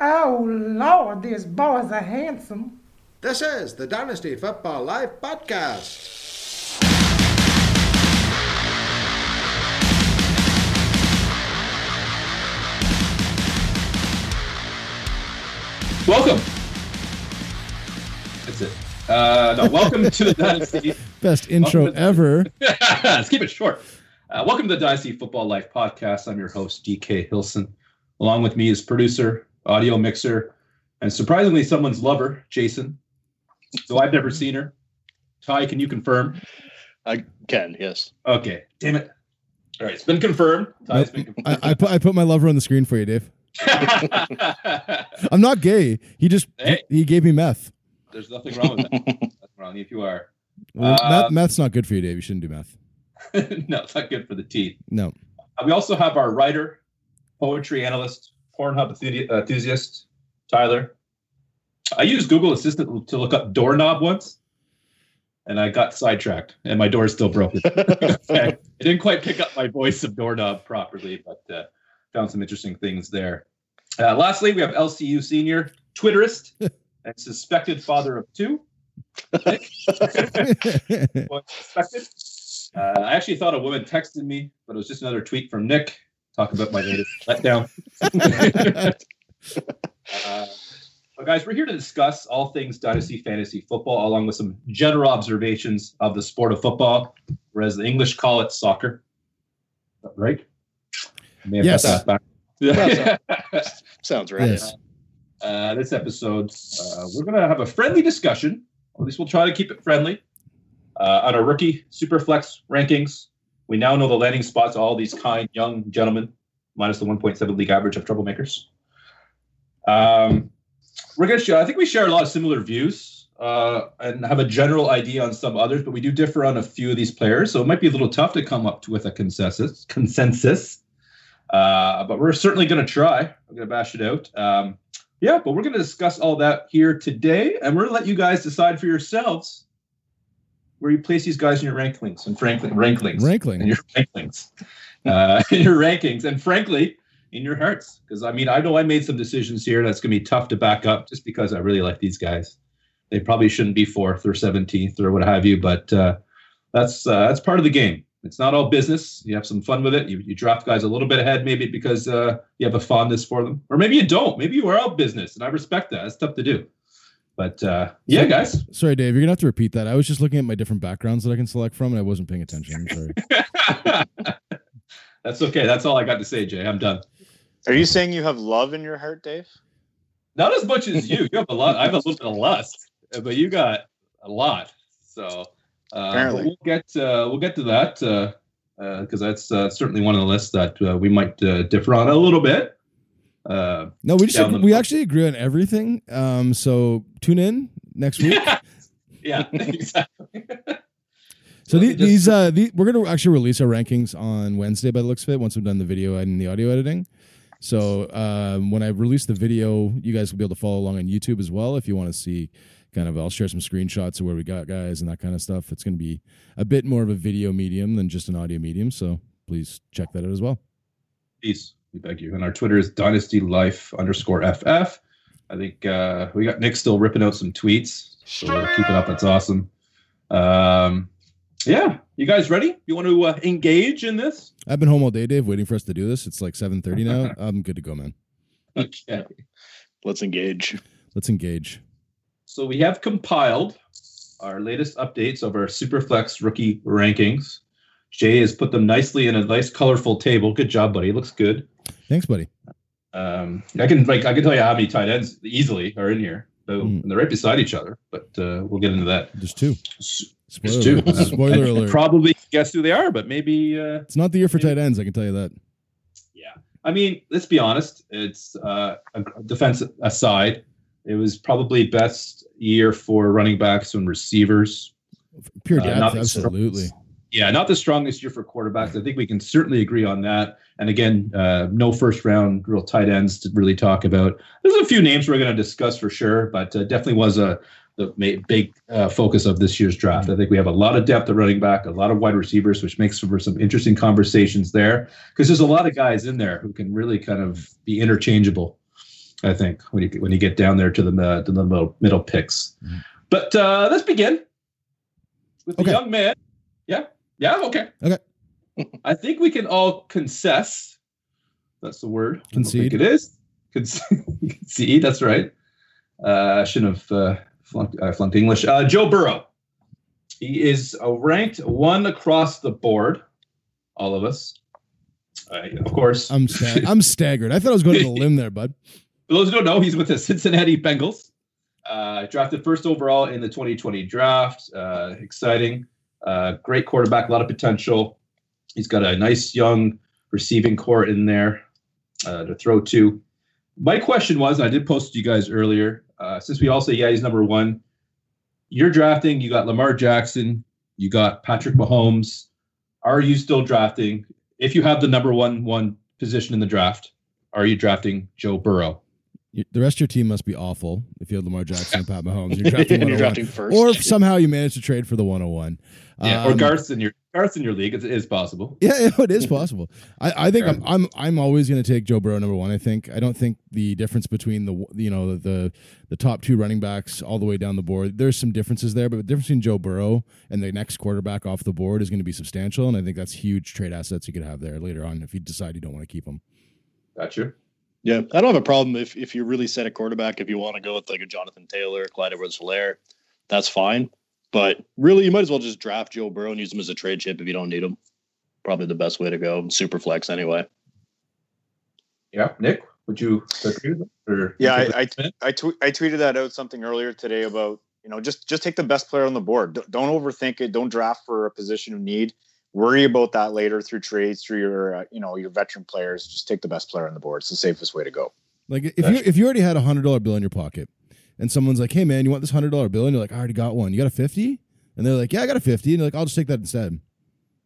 Oh, Lord, these boys are handsome. This is the Dynasty Football Life podcast. Welcome. That's it. Uh, no, welcome to the Dynasty. Best intro Welcome to- ever. Let's keep it short. Uh, welcome to the Dynasty Football Life podcast. I'm your host, DK Hilson. Along with me is producer, audio mixer, and surprisingly, someone's lover, Jason. So I've never seen her. Ty, can you confirm? I can, yes. Okay. Damn it. All right, it's been confirmed. Ty's been I, I put I put my lover on the screen for you, Dave. I'm not gay. He just Hey. he gave me meth. There's nothing wrong with that. Nothing wrong if you are. Well, Uh, meth, meth's not good for you, Dave. You shouldn't do meth. no, it's not good for the teeth. No. Uh, we also have our writer, poetry analyst, Pornhub enthusiast, Tyler. I used Google Assistant to look up doorknob once, and I got sidetracked, and my door is still broken. I didn't quite pick up my voice of doorknob properly, but uh, found some interesting things there. Uh, lastly, we have LCU senior, Twitterist, and suspected father of two. What expected. Uh, I actually thought a woman texted me, but it was just another tweet from Nick. Talk about my latest letdown. uh, but guys, we're here to discuss all things dynasty fantasy football, along with some general observations of the sport of football, whereas the English call it soccer. Right? I May have Yes. got that back. Sounds right. yes. uh, this episode, uh, we're going to have a friendly discussion. At least we'll try to keep it friendly. Uh, on our rookie Superflex rankings, we now know the landing spots of all these kind young gentlemen, minus the 1.7 league average of troublemakers. Um, we're I think we share a lot of similar views uh, and have a general idea on some others, but we do differ on a few of these players. So it might be a little tough to come up with a consensus. consensus. Uh, but we're certainly going to try. I'm going to bash it out. Um, yeah, but we're going to discuss all that here today, and we're going to let you guys decide for yourselves where you place these guys in your rankings and frankly ranklings, Rankling. in your rankings, uh, in your rankings, and frankly in your hearts. Because I mean, I know I made some decisions here that's going to be tough to back up, just because I really like these guys. They probably shouldn't be fourth or seventeenth or what have you, but uh, that's uh, that's part of the game. It's not all business. You have some fun with it. You, you draft guys a little bit ahead, maybe because uh, you have a fondness for them, or maybe you don't. Maybe you are all business, and I respect that. It's tough to do. But uh, yeah, guys. Sorry, Dave. You're gonna have to repeat that. I was just looking at my different backgrounds that I can select from, and I wasn't paying attention. I'm sorry. That's okay. That's all I got to say, Jay. I'm done. Are you saying you have love in your heart, Dave? Not as much as you. You have a lot. I have a little bit of lust, but you got a lot. So uh, Apparently. we'll get uh, we'll get to that because that's uh, certainly one of the lists that uh, we might uh, differ on a little bit. Uh, No, we just we actually agree on everything. Um, so tune in next week. yeah, exactly. So Let me the, just- these uh the, we're gonna actually release our rankings on Wednesday by the looks of it once we've done the video and the audio editing. So um, when I release the video, you guys will be able to follow along on YouTube as well if you want to see kind of I'll share some screenshots of where we got guys and that kind of stuff. It's gonna be a bit more of a video medium than just an audio medium. So please check that out as well. Peace. We beg you. And our Twitter is Dynasty Life underscore FF. I think uh, we got Nick still ripping out some tweets. So uh, keep it up. It's awesome. Um, yeah. You guys ready? You want to uh, engage in this? I've been home all day, Dave, waiting for us to do this. It's like seven thirty now. I'm good to go, man. Okay. Let's engage. Let's engage. So we have compiled our latest updates of our Superflex rookie rankings. Jay has put them nicely in a nice, colorful table. Good job, buddy. Looks good. Thanks, buddy. Um, I can like I can tell you how many tight ends easily are in here. Boom. Mm. And they're right beside each other, but uh, we'll get into that. There's two. Spoiler, two. Spoiler alert. Probably guess who they are, but maybe uh, It's not the year for tight ends, I can tell you that. yeah. I mean, let's be honest. It's uh, a defense aside, it was probably best year for running backs and receivers. Pure Uh, depth, absolutely. Yeah, not the strongest year for quarterbacks. I think we can certainly agree on that. And again, uh, no first round real tight ends to really talk about. There's a few names we're going to discuss for sure, but uh, definitely was a the big uh, focus of this year's draft. I think we have a lot of depth at running back, a lot of wide receivers, which makes for some interesting conversations there because there's a lot of guys in there who can really kind of be interchangeable. I think when you when you get down there to the uh, to the middle, middle picks. Mhm. But uh, let's begin with the Okay. young man. Yeah, yeah, okay, Okay. I think we can all concess. That's the word. I Concede. think it is. Conce- Concede. That's right. Uh, I shouldn't have uh, flunked, uh, flunked English. Uh, Joe Burrow. He is uh, ranked one across the board. All of us. Of course. I'm stag- I'm staggered. I thought I was going to the limb there, bud. For those who don't know, he's with the Cincinnati Bengals. Uh, drafted first overall in the 2020 draft. Uh, exciting. Uh, great quarterback, a lot of potential. He's got a nice young receiving core in there uh, to throw to. My question was, I did post to you guys earlier, uh, since we all say, yeah, he's number one, you're drafting, you got Lamar Jackson, you got Patrick Mahomes. Are you still drafting? If you have the number one one position in the draft, are you drafting Joe Burrow? You- The rest of your team must be awful if you have Lamar Jackson and Pat Mahomes. You're drafting You're 101. drafting first. Or if somehow you manage to trade for the 101. Yeah, or Um, Garth's in your Garth's in your league. It is possible. Yeah, yeah, it is possible. I, I think I'm, I'm I'm always going to take Joe Burrow number one. I think I don't think the difference between the you know the the top two running backs all the way down the board. There's some differences there, but the difference between Joe Burrow and the next quarterback off the board is going to be substantial, and I think that's huge trade assets you could have there later on if you decide you don't want to keep them. Gotcha. Yeah, I don't have a problem if if you really set a quarterback. If you want to go with like a Jonathan Taylor, Clyde Edwards-Helaire, that's fine. But really, you might as well just draft Joe Burrow and use him as a trade chip if you don't need him. Probably the best way to go. Super flex anyway. Yeah, Nick, would you agree? Or Yeah, I, I, I, tw- I tweeted that out something earlier today about you know just just take the best player on the board. D- Don't overthink it. Don't draft for a position of need. Worry about that later through trades, through your uh, you know your veteran players. Just take the best player on the board. It's the safest way to go. Like if you if you already had a hundred dollar bill in your pocket, and someone's like, "Hey man, you want this hundred dollar bill?" and you're like, "I already got one. You got a 50? And they're like, "Yeah, I got a 50. And you're like, "I'll just take that instead."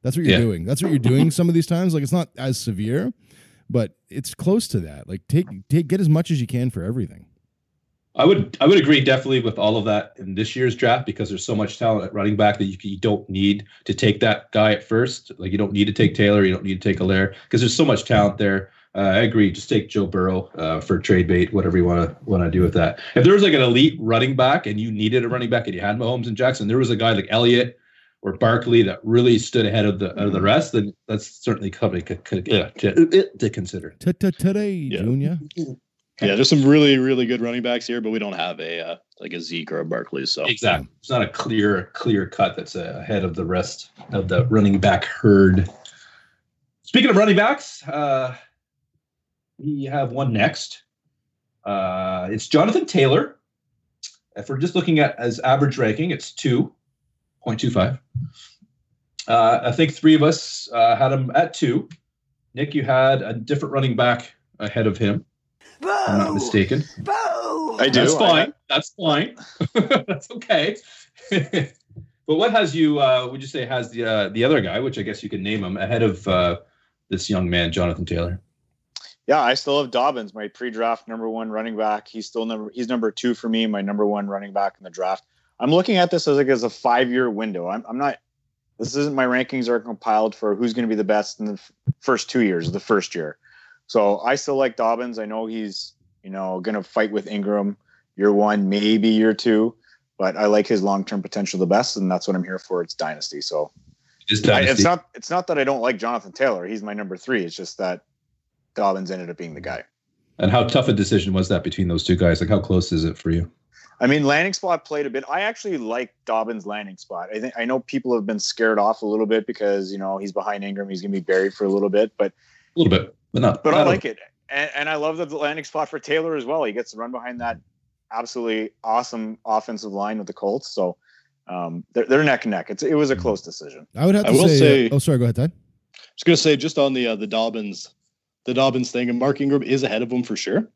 That's what you're Yeah. doing. That's what you're doing. Some of these times, like it's not as severe, but it's close to that. Like take take get as much as you can for everything. I would I would agree definitely with all of that in this year's draft because there's so much talent at running back that you, you don't need to take that guy at first. Like you don't need to take Taylor, you don't need to take Alaire because there's so much talent there. Uh, I agree. Just take Joe Burrow uh, for trade bait, whatever you want to want to do with that. If there was like an elite running back and you needed a running back and you had Mahomes and Jackson, there was a guy like Elliott or Barkley that really stood ahead of the of the rest, then that's certainly something to, to, to, to consider. Today, Yeah. Junior. Yeah, there's some really really good running backs here, but we don't have a uh, like a Zeke or a Barkley. So Exactly. It's not a clear clear cut that's ahead of the rest of the running back herd. Speaking of running backs, uh, we have one next. Uh, it's Jonathan Taylor. If we're just looking at as average ranking, it's two point two five. Uh, I think three of us uh, had him at two. Nick, you had a different running back ahead of him. If I'm not mistaken. I do. That's I- fine. That's fine. That's okay. but what has you? Uh, would you say has the uh, the other guy, which I guess you can name him, ahead of uh, this young man, Jonathan Taylor? Yeah, I still have Dobbins, my pre-draft number one running back. He's still number he's number two for me, my number one running back in the draft. I'm looking at this as like as a five year window. I'm, I'm not. This isn't my rankings are compiled for who's going to be the best in the f- first two years of the first year. So I still like Dobbins. I know he's you know going to fight with Ingram year one, maybe year two, but I like his long term potential the best, and that's what I'm here for. It's dynasty. So Is I, it's not it's not that I don't like Jonathan Taylor. He's my number three. It's just that Dobbins ended up being the guy. and how tough a decision was that between those two guys? Like, how close is it for you? I mean, landing spot played a bit. I actually like Dobbins' landing spot. I think I know people have been scared off a little bit because you know he's behind Ingram. He's going to be buried for a little bit, but A little bit, but not. but I not like it, and, and I love the landing spot for Taylor as well. He gets to run behind that absolutely awesome offensive line with the Colts. So um, they're, they're neck and neck. It's it was a close decision. I would have to I will say. say- uh, oh, sorry. Go ahead, Ted. was gonna say just on the uh, the Dobbins, the Dobbins thing, and Mark Ingram is ahead of him for sure.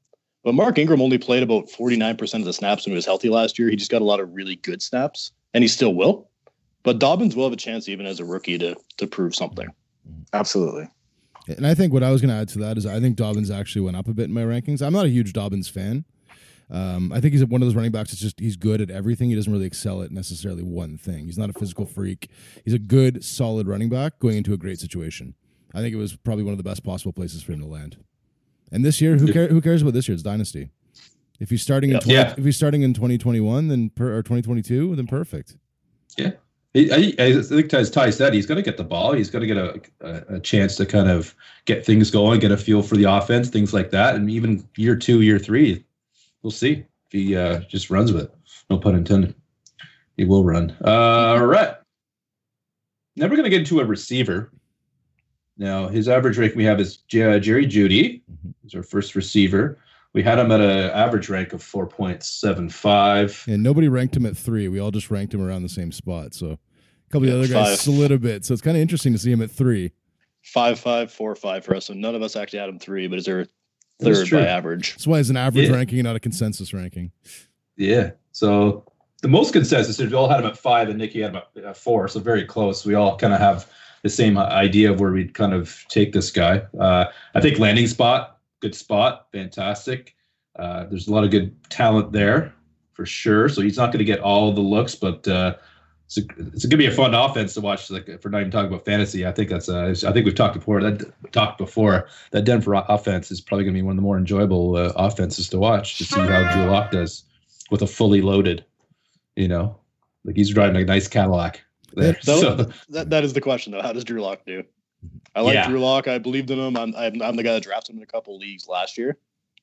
But Mark Ingram only played about 49% of the snaps when he was healthy last year. He just got a lot of really good snaps, and he still will. But Dobbins will have a chance even as a rookie to to prove something. Absolutely. And I think what I was going to add to that is I think Dobbins actually went up a bit in my rankings. I'm not a huge Dobbins fan. Um, I think he's one of those running backs. It's just he's good at everything. He doesn't really excel at necessarily one thing. He's not a physical freak. He's a good, solid running back going into a great situation. I think it was probably one of the best possible places for him to land. And this year, who, care, who cares about this year's dynasty? If he's starting in 20, Yeah. if he's starting in 2021, then per, or 2022, then perfect. He, I, I think as Ty said, he's going to get the ball. He's going to get a, a, a chance to kind of get things going, get a feel for the offense, things like that. And even year two, year three, we'll see if he uh, just runs with it. No pun intended. He will run. Uh, all right. Now we're going to get into a receiver. Now, his average rank we have is Jerry Jeudy. He's our first receiver. We had him at an average rank of 4.75. And nobody ranked him at three. We all just ranked him around the same spot. So a couple Yeah, of the other guys five. slid a bit. So it's kind of interesting to see him at three. Five five four five for us. So none of us actually had him three, but is there That is third by average? That's why it's an average Yeah. ranking and not a consensus ranking. Yeah. So the most consensus is we all had him at five, and Nikki had him at at four, so very close. We all kind of have the same idea of where we'd kind of take this guy. Uh, I think landing spot, good spot, fantastic. Uh, there's a lot of good talent there for sure. So he's not going to get all the looks, but uh, it's, a, it's going to be a fun offense to watch. Like if we're not even talking about fantasy, I think that's. Uh, I think we've talked before. That talked before that Denver offense is probably going to be one of the more enjoyable uh, offenses to watch to see how Drew Lock does with a fully loaded. You know, like he's driving a nice Cadillac. There. So, that, that is the question though. How does Drew Lock do? I like Yeah. Drew Lock. I believed in him. I'm, I'm I'm the guy that drafted him in a couple leagues last year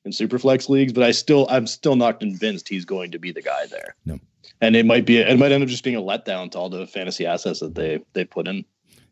in Superflex leagues, but I still I'm still not convinced he's going to be the guy there. No. And it might be it might end up just being a letdown to all the fantasy assets that they they put in.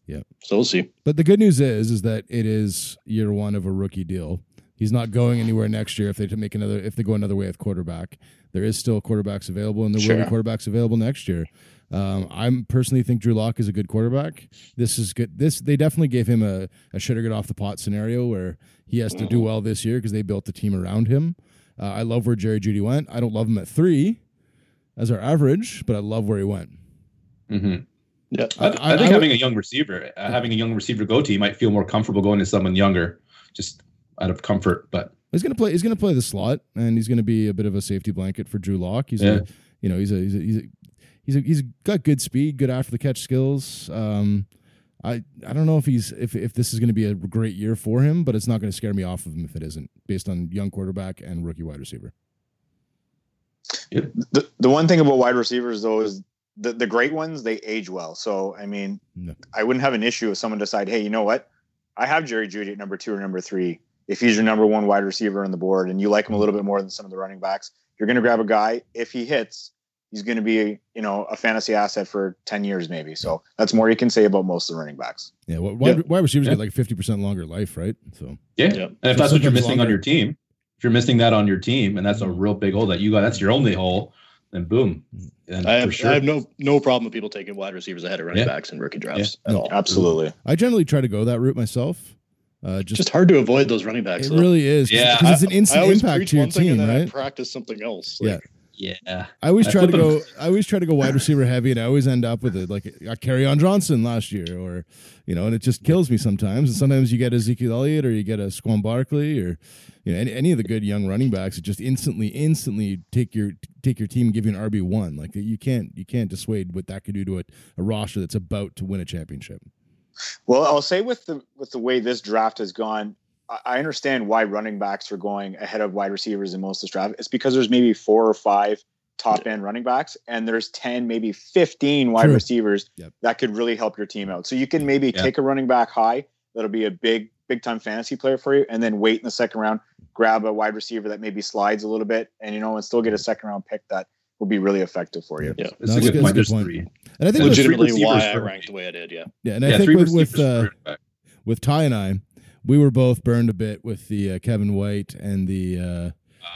Yeah. So we'll see. But the good news is, is that it is year one of a rookie deal. He's not going anywhere next year if they make another if they go another way with quarterback. There is still quarterbacks available, and there will be quarterbacks available next year. Um, I'm personally think Drew Lock is a good quarterback. This is good. This they definitely gave him a, a should have get off the pot scenario where he has to do well this year because they built the team around him. Uh, I love where Jerry Jeudy went. I don't love him at three as our average, but I love where he went. Mhm. Yeah. I, I- I think I having a young receiver, uh, having a young receiver go to, you might feel more comfortable going to someone younger, just out of comfort. But He's gonna play. He's gonna play the slot, and he's gonna be a bit of a safety blanket for Drew Lock. He's Yeah. a, you know, he's a he's a, he's a, he's a, he's got good speed, good after the catch skills. Um, I I don't know if he's if if this is gonna be a great year for him, but it's not gonna scare me off of him if it isn't, based on young quarterback and rookie wide receiver. The, the one thing about wide receivers though is the, the great ones they age well. So I mean, No. I wouldn't have an issue if someone decide, hey, you know what, I have Jerry Jeudy at number two or number three. If he's your number one wide receiver on the board and you like him a little bit more than some of the running backs, you're going to grab a guy. If he hits, he's going to be you know a fantasy asset for ten years maybe. So that's more you can say about most of the running backs. Yeah, wi- wide, Yeah. wide receivers Yeah. get like fifty percent longer life, right? So yeah, Yeah. and if So that's what you're sometimes missing on your team, if you're missing that on your team, and that's a real big hole that you got, that's your only hole, then boom, and I have, sure. I have no no problem with people taking wide receivers ahead of running Yeah. backs in rookie drafts Yeah. at No. all. Absolutely. I generally try to go that route myself. Uh, just, Just hard to avoid those running backs. it though. really is, Yeah, because it's an I instant impact to your team, and then I right? practice something else. Like, yeah, I always I try to flip go. I always try to go wide receiver heavy, and I always end up with it like I carry on Johnson last year, or you know, and it just kills me sometimes. And sometimes you get Ezekiel Elliott, or you get a Saquon Barkley, or you know, any, any of the good young running backs that just instantly, instantly take your take your team and give you an RB one. Like you can't you can't dissuade what that could do to a, a roster that's about to win a championship. Well, I'll say with the with the way this draft has gone, I- I understand why running backs are going ahead of wide receivers in most of this draft. It's because there's maybe four or five top end running backs, and there's ten, maybe fifteen wide True. receivers Yep. that could really help your team out. So you can maybe Yeah. take a running back high that'll be a big big time fantasy player for you, and then wait in the second round, grab a wide receiver that maybe slides a little bit, and you know, and still get a second round pick that will be really effective for you. Yeah. it's No, a that's good good- point. that's There's a good three. And I think with, legitimately why I ranked the way I did. Yeah. yeah, and I yeah, think with with uh, with Ty and I, we were both burned a bit with the uh, Kevin White and the uh,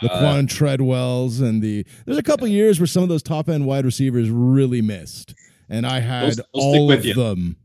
Laquon Treadwells and the. There's a couple years where some of those top end wide receivers really missed, and I had Those- those all of you. them.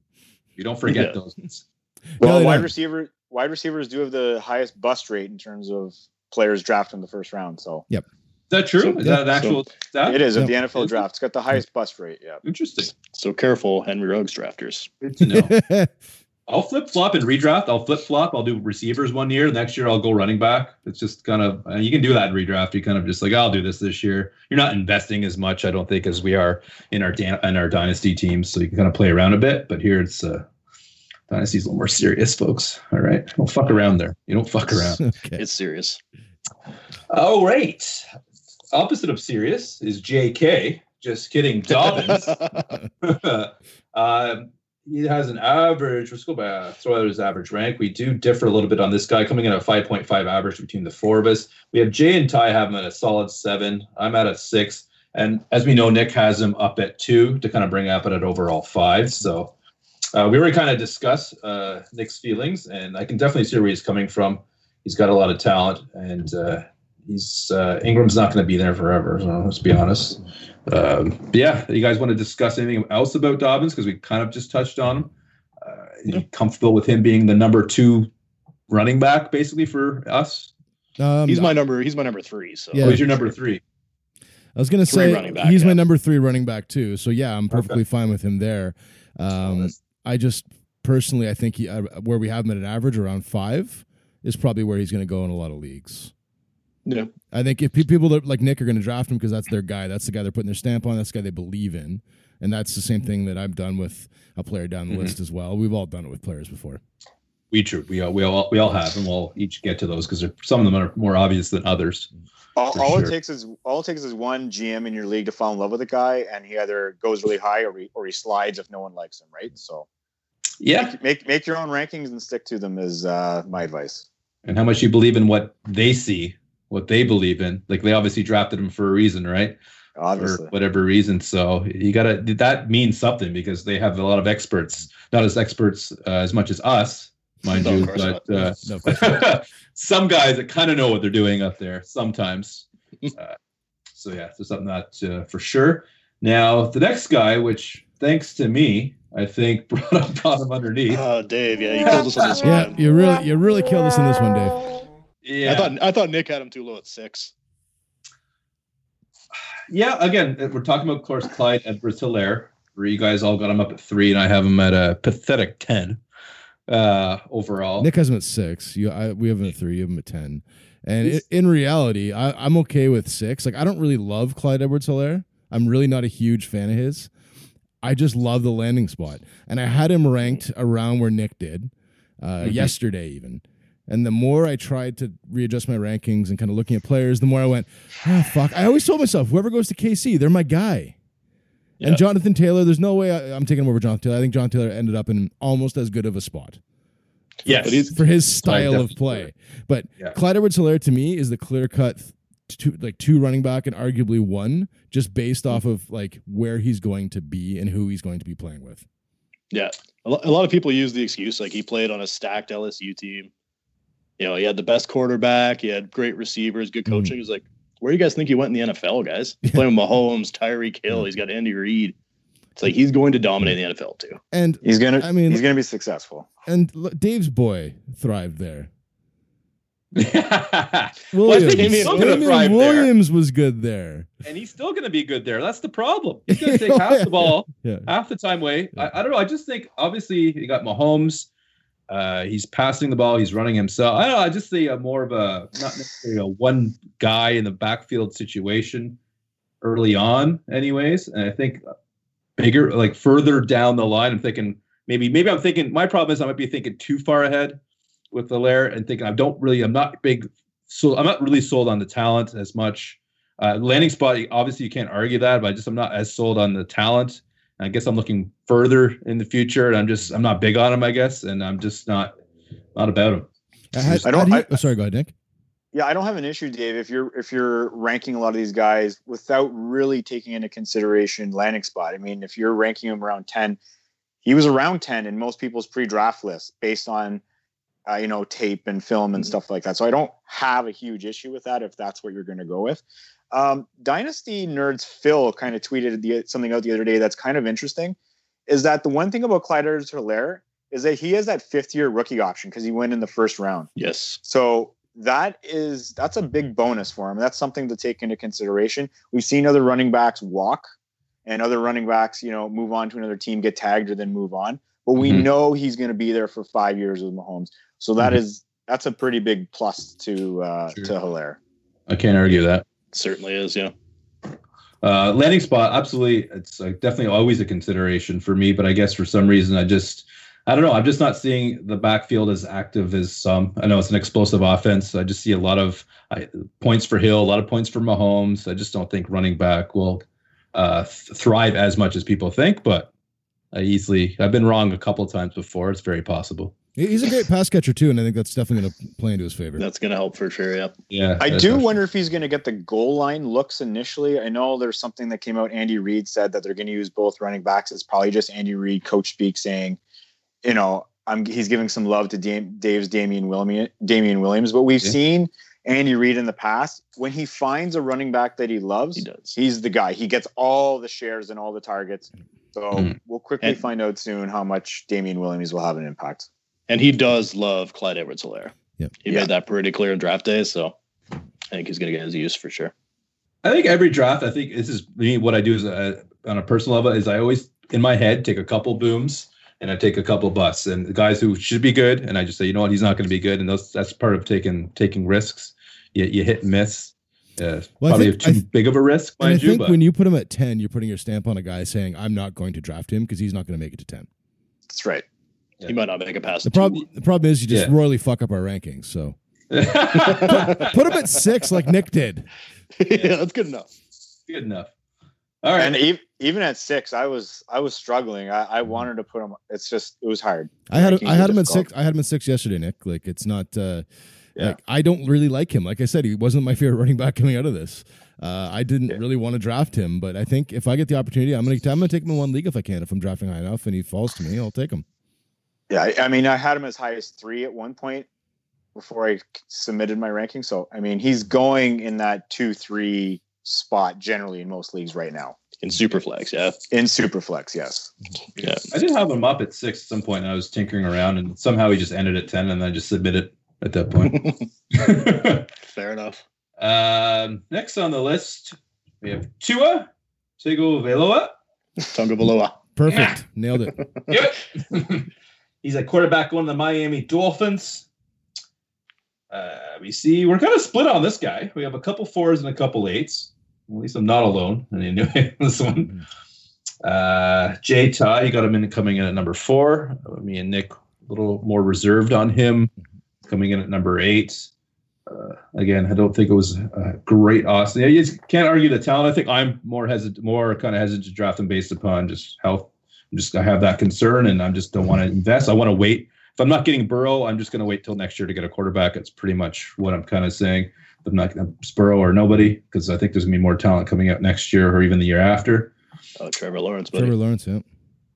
you don't forget Yeah. those. Well, No, wide don't. receiver wide receivers do have the highest bust rate in terms of players drafted in the first round. So yep. Is that true? So- is that an yeah, actual stat? it is Yeah. of the NFL draft. It's got the highest bust rate. Yeah. Interesting. So careful, Henry Ruggs drafters. Good to know. I'll flip flop and redraft. I'll flip flop. I'll do receivers one year. Next year, I'll go running back. It's just kind of uh, you can do that in redraft. You kind of just like I'll do this this year. You're not investing as much, I don't think, as we are in our in our dynasty teams. So you can kind of play around a bit. But here it's uh, dynasty's a little more serious, folks. All right, don't fuck around there. You don't fuck around. okay. It's serious. All right. opposite of serious is J.K. Just kidding, Dobbins. um, he has an average. Let's go back. Throw out his average rank. We do differ a little bit on this guy, coming in at a 5.5 average between the four of us. We have Jay and Ty have him at a solid seven. I'm at a six, and as we know, Nick has him up at two to kind of bring up at an overall five. So uh, we already kind of discussed uh, Nick's feelings, and I can definitely see where he's coming from. He's got a lot of talent, and uh, he's uh, Ingram's not going to be there forever. So let's be honest. Um, yeah, you guys want to discuss anything else about Dobbins because we kind of just touched on him. Uh, you comfortable with him being the number two running back, basically for us? Um, he's my number. He's my number three. So Yeah. Who's your number three? I was gonna Three say back, he's my number three running back too. So yeah, I'm perfectly fine with him there. Um, that's- I just personally, I think he, uh, where we have him at an average around five is probably where he's going to go in a lot of leagues. Yeah, I think if people that, like Nick are going to draft him because that's their guy, that's the guy they're putting their stamp on, that's the guy they believe in, and that's the same thing that I've done with a player down the Mhm. list as well. We've all done it with players before. We true. We all we all we all have, and we'll each get to those because some of them are more obvious than others. All, all sure. it takes is all it takes is one GM in your league to fall in love with a guy, and he either goes really high or he, or he slides if no one likes him, right? So Yeah, make, make make your own rankings and stick to them is uh, my advice. and how much you believe in what they see, what they believe in. Like they obviously drafted him for a reason, right? Obviously, For whatever reason. So you gotta that means something because they have a lot of experts, not as experts uh, as much as us, mind No, you, but uh, No, of course not. some guys that kind of know what they're doing up there sometimes. Uh, so yeah, so something that uh, for sure. Now the next guy, which thanks to me, I think brought up bottom underneath. Oh, Dave, yeah, you killed us on this one. Yeah, you really, you really killed us in this one, Dave. Yeah, I thought I thought Nick had him too low at six. yeah. Again, we're talking about, of course, Clyde Edwards Helaire, where you guys all got him up at three, and I have him at a pathetic ten uh, overall. Nick has him at six. You, I, we have him at three. You have him at ten. And i in reality, I, I'm okay with six. Like I don't really love Clyde Edwards-Helaire. I'm really not a huge fan of his. I just love the landing spot, and I had him ranked around where Nick did uh, Mhm. yesterday, even. And the more I tried to readjust my rankings and kind of looking at players, the more I went, oh, fuck. I always told myself, whoever goes to KC, they're my guy. Yeah. And Jonathan Taylor, there's no way I, I'm taking him over Jonathan Taylor. I think Jonathan Taylor ended up in almost as good of a spot yes, But for his style of play. But Yeah. Clyde Edwards Helaire to me is the clear cut two like two running back and arguably one just based off of like where he's going to be and who he's going to be playing with. Yeah, a lot of people use the excuse like he played on a stacked LSU team. You know, he had the best quarterback, he had great receivers, good hmm. coaching. He's like, where do you guys think he went in the NFL, guys? He's playing with Mahomes, Tyreek Hill, he's got Andy Reid. It's like he's going to dominate the NFL too. And he's gonna. I mean- he's gonna be successful. and Dave's boy thrived there. Williams, think he's still gonna Damien thrive there. Williams was good there. And he's still going to be good there. That's the problem. He's going to take half the ball Yeah. half the time away. I, I don't know. I just think obviously you got Mahomes. Uh, he's passing the ball. He's running himself. I don't know. I just see a more of a not necessarily a one guy in the backfield situation early on, anyways. And I think bigger, like further down the line, I'm thinking maybe maybe I'm thinking my problem is I might be thinking too far ahead with Valaire and thinking I don't really I'm not big so I'm not really sold on the talent as much. Uh, landing spot, obviously you can't argue that, but I just I'm not as sold on the talent. I guess I'm looking further in the future, and I'm just I'm not big on him, I guess, and I'm just not not about him. I, had- I don't- had he- I- oh, sorry, go ahead, Nick. Yeah, I don't have an issue, Dave. If you're if you're ranking a lot of these guys without really taking into consideration landing spot. I mean, if you're ranking him around ten, he was around ten in most people's pre-draft list based on uh, you know tape and film and stuff like that. So I don't have a huge issue with that if that's what you're going to go with. Um, Dynasty nerds Phil kind of tweeted the, something out the other day that's kind of interesting. Is that the one thing about Clyde Edwards-Helaire is that he has that fifth year rookie option because he went in the first round. Yes. So that is that's a big bonus for him. That's something to take into consideration. We've seen other running backs walk and other running backs, you know, move on to another team, get tagged, or then move on. But we Mhm. know he's going to be there for five years with Mahomes. So that is that's a pretty big plus to uh, Sure. to Helaire. I can't argue that. Certainly is, yeah. Uh, landing spot, absolutely. It's like definitely always a consideration for me, but I guess for some reason I just I don't know. I'm just not seeing the backfield as active as some. I know it's an explosive offense. I just see a lot of I, points for Hill, a lot of points for Mahomes. I just don't think running back will uh, th- thrive as much as people think. But I easily, I've been wrong a couple times before. It's very possible. He- He's a great pass catcher too, and I think that's definitely going to play into his favor. That's going to help for sure. Yep. Yeah, I do actually- wonder if he's going to get the goal line looks initially. I know there's something that came out. Andy Reid said that they're going to use both running backs. It's probably just Andy Reid, coach speak, saying, you know, I'm he's giving some love to Dame, Dave's Damien Williams. Damien Williams, but we've Yeah. seen Andy Reid in the past when he finds a running back that he loves. He does. He's the guy. He gets all the shares and all the targets. So Mm. we'll quickly And- find out soon how much Damien Williams will have an impact. And he does love Clyde Edwards Helaire. Yep. He Yeah. made that pretty clear in draft day. So I think he's going to get his use for sure. I think every draft, I think this is me. What I do is uh, on a personal level is I always in my head take a couple booms and I take a couple busts and the guys who should be good and I just say you know what he's not going to be good and those that's part of taking taking risks. You, you hit and miss. Uh, Well, probably think- too th- big of a risk, And I you. think But when you put him at ten, you're putting your stamp on a guy saying, "I'm not going to draft him because he's not going to make it to 10. That's right. Yeah. He might not make a pass. The two. problem, the problem is you just Yeah. royally fuck up our rankings. So put him at six, like Nick did. yeah, that's good enough. good enough. All right. And ev- even at six, I was I was struggling. I, I wanted to put him. It's just it was hard. I had him, I had him at six. I had him at six yesterday, Nick. Like it's not. uh Yeah. Like I don't really like him. Like I said, he wasn't my favorite running back coming out of this. Uh, I didn't Yeah. really want to draft him, but I think if I get the opportunity, I'm gonna I'm gonna take him in one league if I can. If I'm drafting high enough and he falls to me, I'll take him. Yeah, I, I mean, I had him as high as three at one point before I submitted my ranking. So I mean, he's going in that two three spot generally in most leagues right now In Superflex, yeah. in Superflex. Yes. Yeah. I did have him up at six at some point, and I was tinkering around, and somehow he just ended at ten, and I just submitted at that point. Fair enough. um, next on the list, we have Tua Tagovailoa. Tonga Valoa. Perfect, nailed it. Give it. He's a quarterback going to the Miami Dolphins. Uh, we see we're kind of split on this guy. We have a couple fours and a couple eights. At least I'm not alone. Anyway, this one. Uh, Jay Ty, you got him in coming in at number four. Me and Nick a little more reserved on him, coming in at number eight. Uh, again, I don't think it was a great Austin. Yeah, you just can't argue the talent. I think I'm more hesitant, more kind of hesitant to draft him based upon just health. I'm just I have that concern, and I just don't want to invest. I want to wait. If I'm not getting Burrow, I'm just going to wait till next year to get a quarterback. That's pretty much what I'm kind of saying. I'm not going to Burrow or nobody, because I think there's going to be more talent coming out next year or even the year after. Oh, Trevor Lawrence, buddy. Trevor Lawrence, yeah.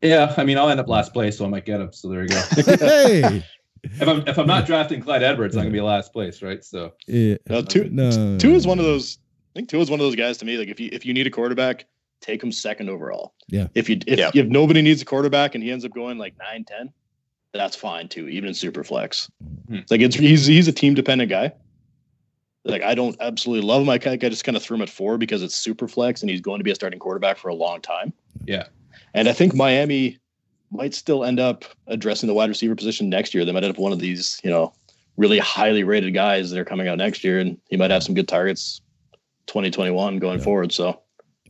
Yeah, I mean, I'll end up last place, so I might get him. So there you go. hey, if I'm if I'm not drafting Clyde Edwards, I'm gonna be last place, right? So yeah. No, Tua, no, Tua is one of those. I think Tua is one of those guys to me. Like if you if you need a quarterback, take him second overall. Yeah. If you if, Yeah. if nobody needs a quarterback and he ends up going like nine ten, that's fine too, even in super flex. Hmm. It's like it's he's he's a team dependent guy. Like I don't absolutely love him. I, I just kind of threw him at four because it's super flex and he's going to be a starting quarterback for a long time. Yeah. And I think Miami might still end up addressing the wide receiver position next year. They might end up one of these, you know, really highly rated guys that are coming out next year, and he might have some good targets 2021 going Yeah. forward. So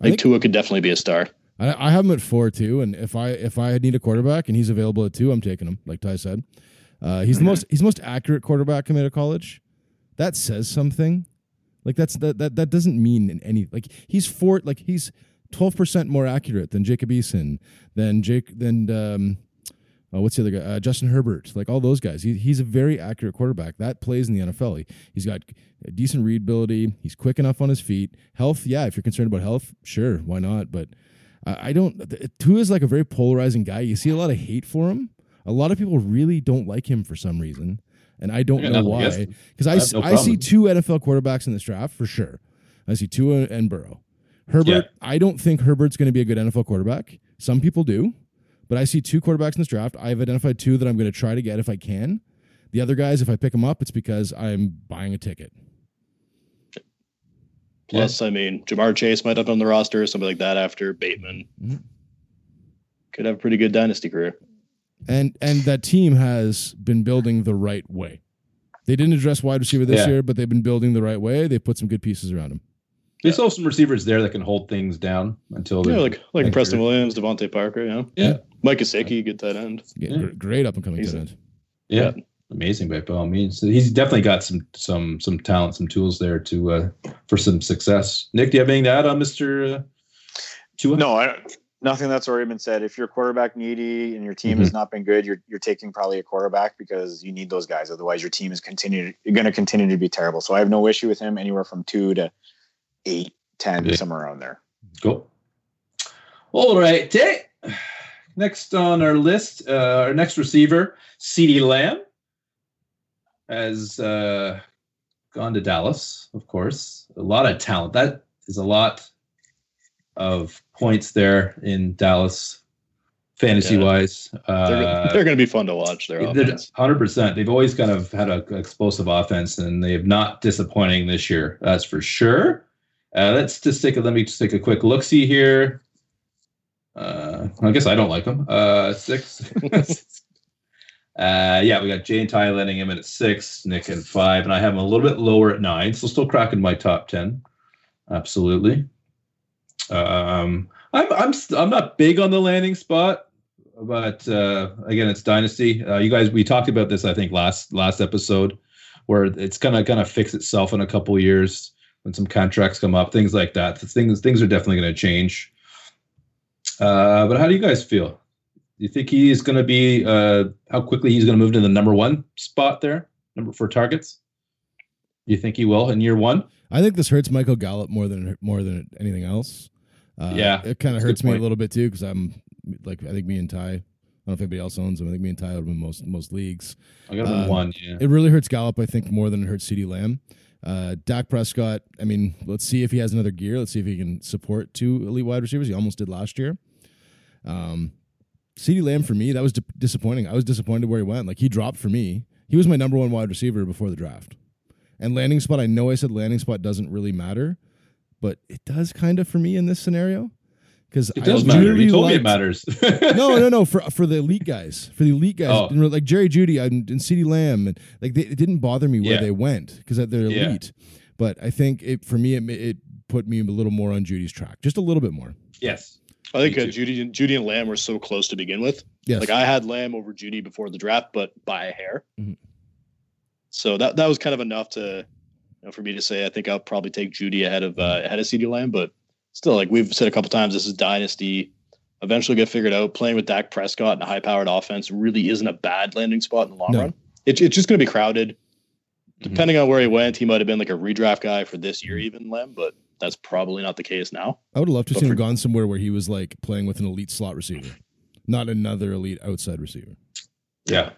I think Tua could definitely be a star. I, I have him at four too, and if I if I need a quarterback and he's available at two, I'm taking him. Like Ty said, uh, he's the most he's the most accurate quarterback coming out of college. That says something. Like that's that that that doesn't mean any like he's four like he's twelve percent more accurate than Jacob Eason, than Jake than um, uh, what's the other guy? Uh, Justin Herbert, like all those guys. He, he's a very accurate quarterback. That plays in the NFL. He, he's got a decent readability. He's quick enough on his feet. Health, yeah. If you're concerned about health, sure, why not? But I, I don't. Tua is like a very polarizing guy. You see a lot of hate for him. A lot of people really don't like him for some reason, and I don't I know why. Because I, I no I see two NFL quarterbacks in this draft for sure. I see Tua and Burrow. Herbert, I don't think Herbert's going to be a good NFL quarterback. Some people do, but I see two quarterbacks in this draft. I've identified two that I'm going to try to get if I can. The other guys, if I pick them up, it's because I'm buying a ticket. Plus, I mean, Ja'Marr Chase might have been on the roster, or something like that after Bateman. Mhm. Could have a pretty good dynasty career. And and that team has been building the right way. They didn't address wide receiver this Yeah. year, but they've been building the right way. They put some good pieces around him. There's also some receivers there that can hold things down until Yeah, they're like like Thank Preston. Williams, DeVante Parker. You know, Yeah. Mike Gesicki, good tight end. Yeah, Yeah. great up and coming He's tight end. Yeah, amazing by all means. So he's definitely got some some some talent, some tools there to uh, for some success. Nick, do you have anything to add on Mister uh, Tua? No, I don't, nothing that's already been said. If you're quarterback needy and your team Mm-hmm. has not been good, you're you're taking probably a quarterback because you need those guys. Otherwise, your team is continue you're going to continue to be terrible. So I have no issue with him anywhere from two to eight, ten, Yeah. somewhere around there. Cool. All right. Next on our list, uh, our next receiver, CeeDee Lamb, has uh, gone to Dallas, of course. A lot of talent. That is a lot of points there in Dallas, fantasy wise. They're, Uh, they're going to be fun to watch. Their offense. Hundred percent. They've always kind of had an explosive offense, and they have not disappointing this year. That's for sure. Uh, let's just take a let me just take a quick look see here. Uh, I guess I don't like them. Uh, six. uh, yeah, we got Jay and Ty letting him at six, Nick at five, and I have him a little bit lower at nine. So still cracking my top ten. Absolutely. Um, I'm I'm I'm not big on the landing spot but uh, again, it's dynasty. Uh, you guys, we talked about this, I think last last episode, where it's gonna gonna fix itself in a couple years when some contracts come up, things like that. Things things are definitely going to change. Uh, but how do you guys feel? Do you think he's going to be uh, how quickly he's going to move to the number one spot there, number for targets? You think he will in year one? I think this hurts Michael Gallup more than more than anything else. Uh, Yeah, it kind of hurts me a little bit too because I'm like I think me and Ty. I don't know if anybody else owns him. I think me and Ty would win most most leagues. I got him Uh, one. Yeah. It really hurts Gallup, I think, more than it hurts CeeDee Lamb. Uh, Dak Prescott, I mean, let's see if he has another gear. Let's see if he can support two elite wide receivers. He almost did last year. Um, CeeDee Lamb, for me, that was di- disappointing. I was disappointed where he went. Like, he dropped for me. He was my number one wide receiver before the draft. And landing spot, I know I said landing spot doesn't really matter, but it does kind of for me in this scenario. Because It does matter. You told me it matters. no, no, no. For for the elite guys, for the elite guys, Oh. and like Jerry Jeudy and, and CeeDee Lamb, and like they, it didn't bother me where Yeah. they went because they're Yeah. elite. But I think it for me it it put me a little more on Jeudy's track, just a little bit more. yes. I think Me uh, too. Jeudy, Jeudy and Lamb were so close to begin with. Yes, Like I had Lamb over Jeudy before the draft, but by a hair. Mhm. So that that was kind of enough to, you know, for me to say I think I'll probably take Jeudy ahead of uh, ahead of CeeDee Lamb. But still, like we've said a couple times, this is dynasty. Eventually, get figured out. Playing with Dak Prescott and a high-powered offense really isn't a bad landing spot in the long No. run. It, it's just going to be crowded. Mhm. Depending on where he went, he might have been like a redraft guy for this year, even Lamb. But that's probably not the case now. I would love to But see him gone somewhere where he was like playing with an elite slot receiver, not another elite outside receiver. Yeah.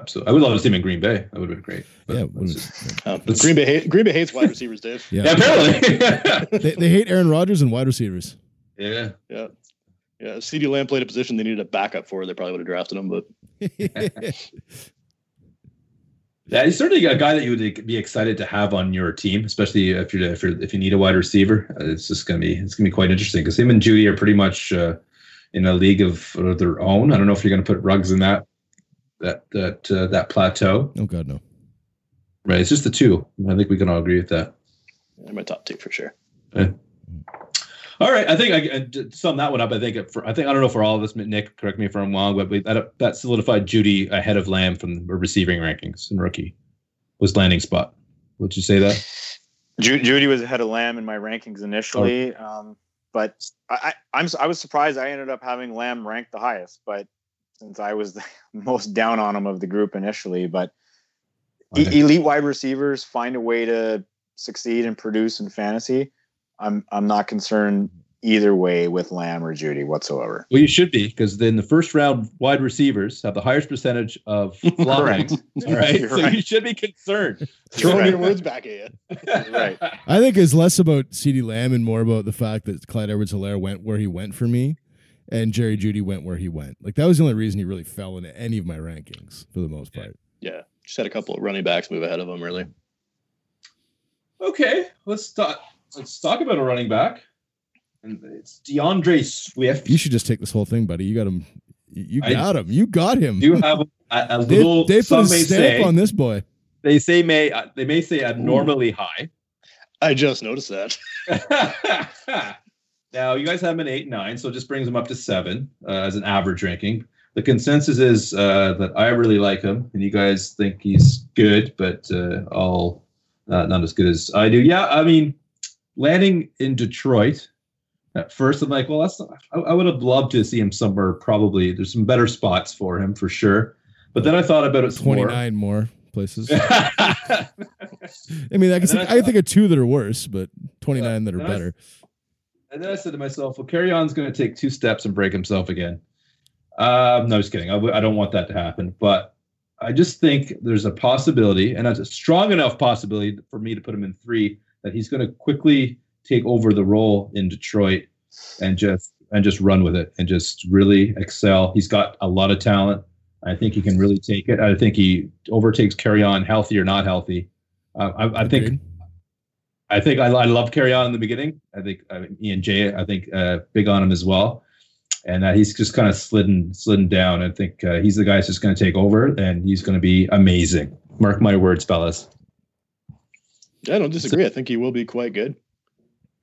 Absolutely. I would love to see him in Green Bay. That would have been great. But Yeah, that's would've- just- Uh, That's- Green Bay hate, Green Bay hates wide receivers, Dave. yeah. yeah, apparently. they, they hate Aaron Rodgers and wide receivers. yeah. Yeah. Yeah. If CeeDee Lamb played a position they needed a backup for, they probably would have drafted him. But Yeah, he's certainly a guy that you would be excited to have on your team, especially if you're if you're if you need a wide receiver. Uh, It's just gonna be it's gonna be quite interesting because him and Jeudy are pretty much uh, in a league of, of their own. I don't know if you're gonna put Ruggs in that that that uh, that plateau. oh God, no. Right, it's just the two. I think we can all agree with that. they're my top two for sure. All right, I think I, I to sum that one up. I think for I think I don't know for all of us, Nick, correct me if I'm wrong, but we, that that solidified Jeudy ahead of Lamb from the receiving rankings and rookie was landing spot. Would you say that? Ju- Jeudy was ahead of Lamb in my rankings initially, um, but I, I, I'm s- I was surprised I ended up having Lamb ranked the highest. But since I was the most down on him of the group initially, but e- elite wide receivers find a way to succeed and produce in fantasy. I'm I'm not concerned either way with Lamb or Jeudy whatsoever. Well, you should be because then the first round wide receivers have the highest percentage of flaw Correct. ranks. All right, so right. you should be concerned. Throwing Right. your words back at you. Right. I think it's less about CeeDee Lamb and more about the fact that Clyde Edwards Helaire went where he went for me and Jerry Jeudy went where he went. Like that was the only reason he really fell into any of my rankings for the most part. Yeah. Just had a couple of running backs move ahead of him, really. Okay, let's talk. Let's talk about a running back, and it's D'Andre Swift. You should just take this whole thing, buddy. You got him. You I got him. You got him. do have a, a They, little. they put some a stamp say on this boy. they say may uh, they may say abnormally high. I just noticed that. Now you guys have him at eight nine, so it just brings him up to seven uh, as an average ranking. The consensus is uh, that I really like him, and you guys think he's good, but uh, all uh, not as good as I do. Yeah, I mean, landing in Detroit at first, I'm like, well, that's not, I, I would have loved to see him somewhere. Probably there's some better spots for him for sure. But then I thought about it some more. 29 more places. I mean, I can, then I I think of two that are worse, but 29 that are then I- better. And then I said to myself, well, Kerryon's going to take two steps and break himself again. Um, no, just kidding. I w- I don't want that to happen. But I just think there's a possibility, and it's a strong enough possibility for me to put him in three, that he's going to quickly take over the role in Detroit and just and just run with it and just really excel. He's got a lot of talent. I think he can really take it. I think he overtakes Kerryon, healthy or not healthy. Uh, I, I think. I think I, I love Kerryon in the beginning. I think uh, Ian Jay, I think uh, big on him as well, and uh, he's just kind of slidden slidden down. I think uh, he's the guy that's just going to take over, and he's going to be amazing. Mark my words, fellas. Yeah, I don't disagree. I think he will be quite good.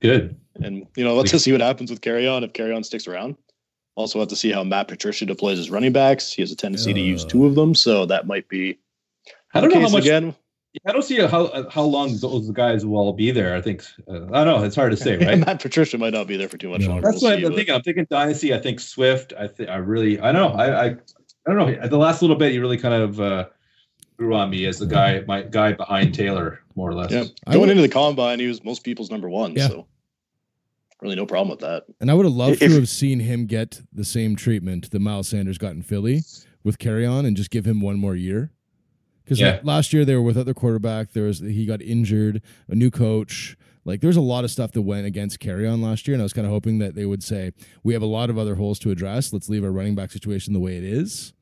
Good. And you know, let's just see what happens with Kerryon if Kerryon sticks around. Also have to see how Matt Patricia deploys his running backs. He has a tendency to use Uh. two of them, so that might be I don't know how much. again. I don't see how how long those guys will all be there. I think uh, I don't know. It's hard to say, right? Matt Patricia might not be there for too much No. longer. That's We'll what see, I'm thinking. I'm thinking Dynasty. I think Swift. I think I really. I don't know. I, I I don't know. The last little bit, he really kind of uh, grew on me as the guy, my guy behind Taylor, more or less. Yeah. I Going would- into the combine, he was most people's number one. Yeah. So really no problem with that. And I would have loved If- to have seen him get the same treatment that Miles Sanders got in Philly with Kerryon and just give him one more year. Because Yeah. last year they were with other quarterback. There was he got injured, a new coach. Like there's a lot of stuff that went against Kerryon last year, and I was kind of hoping that they would say we have a lot of other holes to address. Let's leave our running back situation the way it is,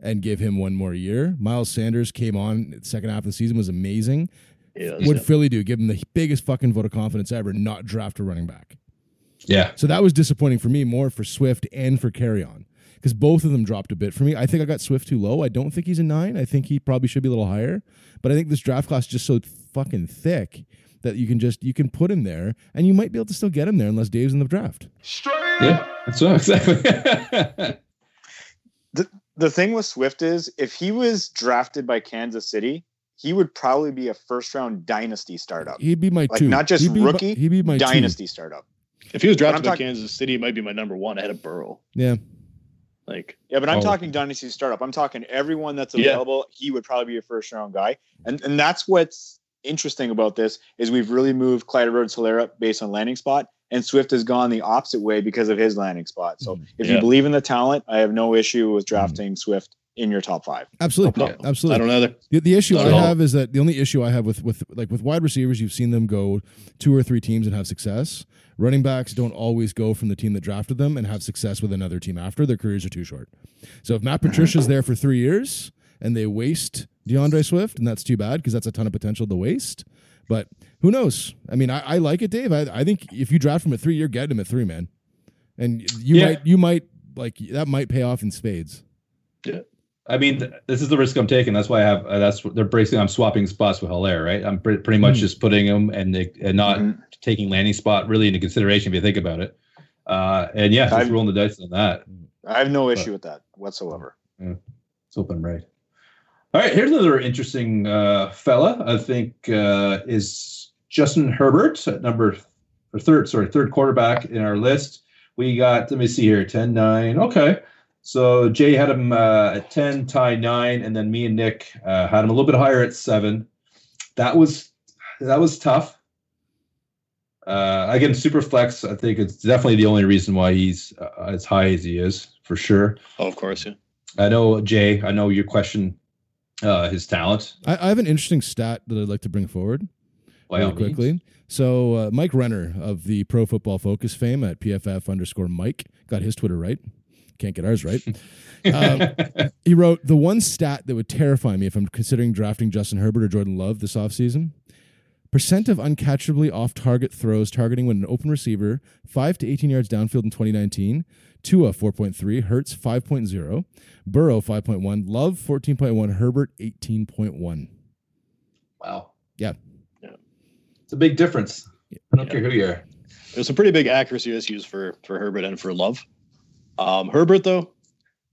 and give him one more year. Miles Sanders came on the second half of the season was amazing. Yeah, What'd Philly do? Give him the biggest fucking vote of confidence ever, not draft a running back. Yeah. So that was disappointing for me, more for Swift and for Kerryon, because both of them dropped a bit for me. I think I got Swift too low. I don't think he's a nine. I think he probably should be a little higher. But I think this draft class is just so fucking thick that you can just you can put him there, and you might be able to still get him there unless Dave's in the draft. Straight. Yeah. That's what exactly. The thing with Swift is if he was drafted by Kansas City, he would probably be a first round dynasty startup. He'd be my Like two, not just He'd be my- rookie, he'd be my two. dynasty startup. If he was drafted by talking- Kansas City, he might be my number one ahead of Burrow. Yeah, Like Yeah, but I'm Oh. talking dynasty startup. I'm talking everyone that's Yeah. available. He would probably be a first round guy, and and that's what's interesting about this is we've really moved Clyde Edwards Helaire based on landing spot, and Swift has gone the opposite way because of his landing spot. So mm-hmm. if Yeah. you believe in the talent, I have no issue with mm-hmm. drafting Swift in your top five. absolutely, no, absolutely. I don't know. The, the issue Not I have is that the only issue I have with with like with wide receivers, you've seen them go two or three teams and have success. Running backs don't always go from the team that drafted them and have success with another team after. Their careers are too short. So if Matt Patricia's there for three years and they waste D'Andre Swift, and that's too bad because that's a ton of potential to waste. But who knows? I mean, I, I like it, Dave. I, I think if you draft him at three, you're getting him at three, man. And you Yeah. might you might like that might pay off in spades. I mean, this is the risk I'm taking. That's why I have. Uh, that's they're basically. I'm swapping spots with Helaire, right? I'm pre- pretty much Hmm. just putting him and they- and not Mhm. taking landing spot really into consideration if you think about it. Uh, and yeah, just rolling the dice on that. I have no issue with that whatsoever. Let's hope I'm right. All right, here's another interesting uh, fella. I think uh, is Justin Herbert at number or third, sorry, third quarterback in our list. We got. Let me see here, 10, 9. Okay, so Jay had him uh, at ten, Ty nine, and then me and Nick uh, had him a little bit higher at seven. That was that was tough. Uh, again, super flex. I think it's definitely the only reason why he's uh, as high as he is for sure. Oh, of course, yeah. I know Jay. I know your question uh, his talent. I, I have an interesting stat that I'd like to bring forward. By really all means. quickly. So uh, Mike Renner of the Pro Football Focus fame at PFF underscore Mike got his Twitter right. Can't get ours right. Um, he wrote the one stat that would terrify me if I'm considering drafting Justin Herbert or Jordan Love this offseason. Percent of uncatchably off target throws targeting when an open receiver, 5 to 18 yards downfield in 2019. Tua 4.3, Hurts 5.0, Burrow 5.1, Love 14.1, Herbert 18.1. Wow. Yeah. Yeah. It's a big difference. I don't care who you are. there's some pretty big accuracy issues for for Herbert and for Love. Um, Herbert though,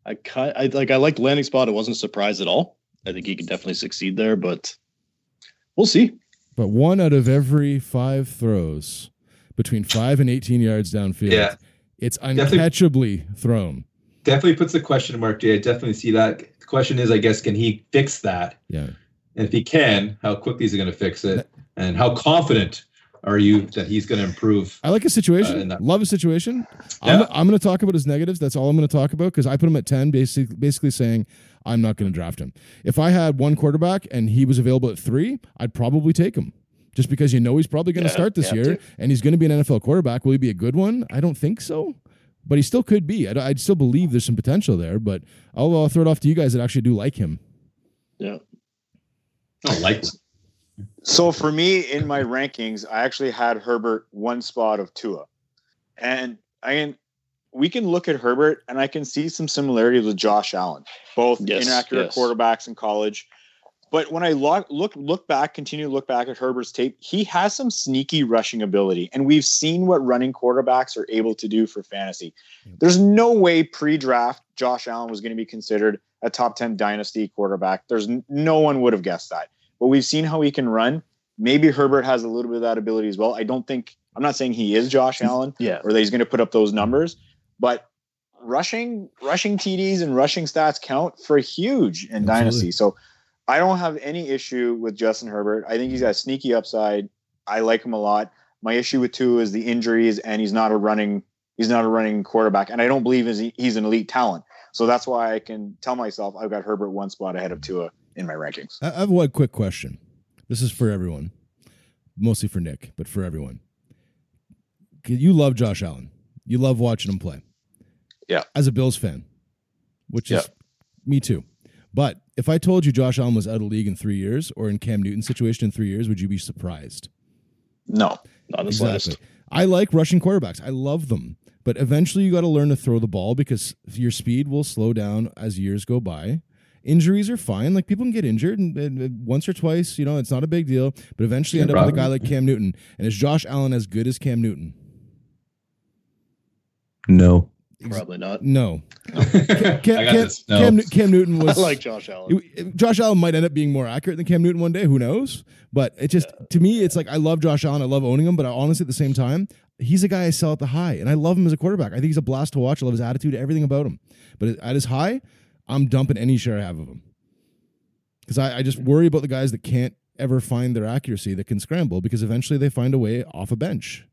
I kind I like I liked landing spot. I wasn't surprised at all. I think he can definitely succeed there, but we'll see. But one out of every five throws between five and 18 yards downfield, Yeah. it's Definitely- uncatchably thrown. Definitely puts a question mark. Yeah, I definitely see that. The question is, I guess, can he fix that? Yeah. And if he can, how quickly is he going to fix it? And how confident are you that he's going to improve? I like his situation. Uh, that- Love his situation. I'm, I'm going to talk about his negatives. That's all I'm going to talk about because I put him at 10, basically, basically saying I'm not going to draft him. If I had one quarterback and he was available at three, I'd probably take him. Just because you know he's probably going to Yeah, start this you have year and he's going to be an NFL quarterback. Will he be a good one? I don't think so, but he still could be. I, would still believe there's some potential there, but I'll, I'll throw it off to you guys that actually do like him. Yeah. I like So for me, in my rankings, I actually had Herbert one spot of Tua, and I can we can look at Herbert and I can see some similarities with Josh Allen, both Yes, inaccurate yes. quarterbacks in college. But when I look look look back, continue to look back at Herbert's tape, he has some sneaky rushing ability, and we've seen what running quarterbacks are able to do for fantasy. There's no way pre-draft Josh Allen was going to be considered a top ten dynasty quarterback. There's no one would have guessed that but we've seen how he can run. Maybe Herbert has a little bit of that ability as well. I don't think I'm not saying he is Josh Allen Yeah. or that he's going to put up those numbers, but rushing rushing TDs and rushing stats count for huge in Absolutely. dynasty. So I don't have any issue with Justin Herbert. I think he's got sneaky upside. I like him a lot. My issue with Tua is the injuries, and he's not a running he's not a running quarterback, and I don't believe he's an elite talent. So that's why I can tell myself I've got Herbert one spot ahead of Tua in my rankings. I I have one quick question. This is for everyone, mostly for Nick, but for everyone. You love Josh Allen. You love watching him play. Yeah. As a Bills fan, which is Yeah. me too. But if I told you Josh Allen was out of league in three years or in Cam Newton's situation in three years, would you be surprised? No. Not the slightest. I like rushing quarterbacks. I love them. But eventually you got to learn to throw the ball because your speed will slow down as years go by. Injuries are fine. Like people can get injured and, and- and once or twice, you know, it's not a big deal. But eventually Yeah, end up with a guy like Cam Newton. And is Josh Allen as good as Cam Newton? No. Probably not. No. I got Cam, Cam, this. No. Cam, Cam Newton I was like Josh Allen. Josh Allen might end up being more accurate than Cam Newton one day. Who knows? But it just to me, it's like I love Josh Allen. I love owning him, but I honestly at the same time, he's a guy I sell at the high, and I love him as a quarterback. I think he's a blast to watch. I love his attitude, everything about him. But at his high, I'm dumping any share I have of him because I, I just worry about the guys that can't ever find their accuracy that can scramble because eventually they find a way off a bench,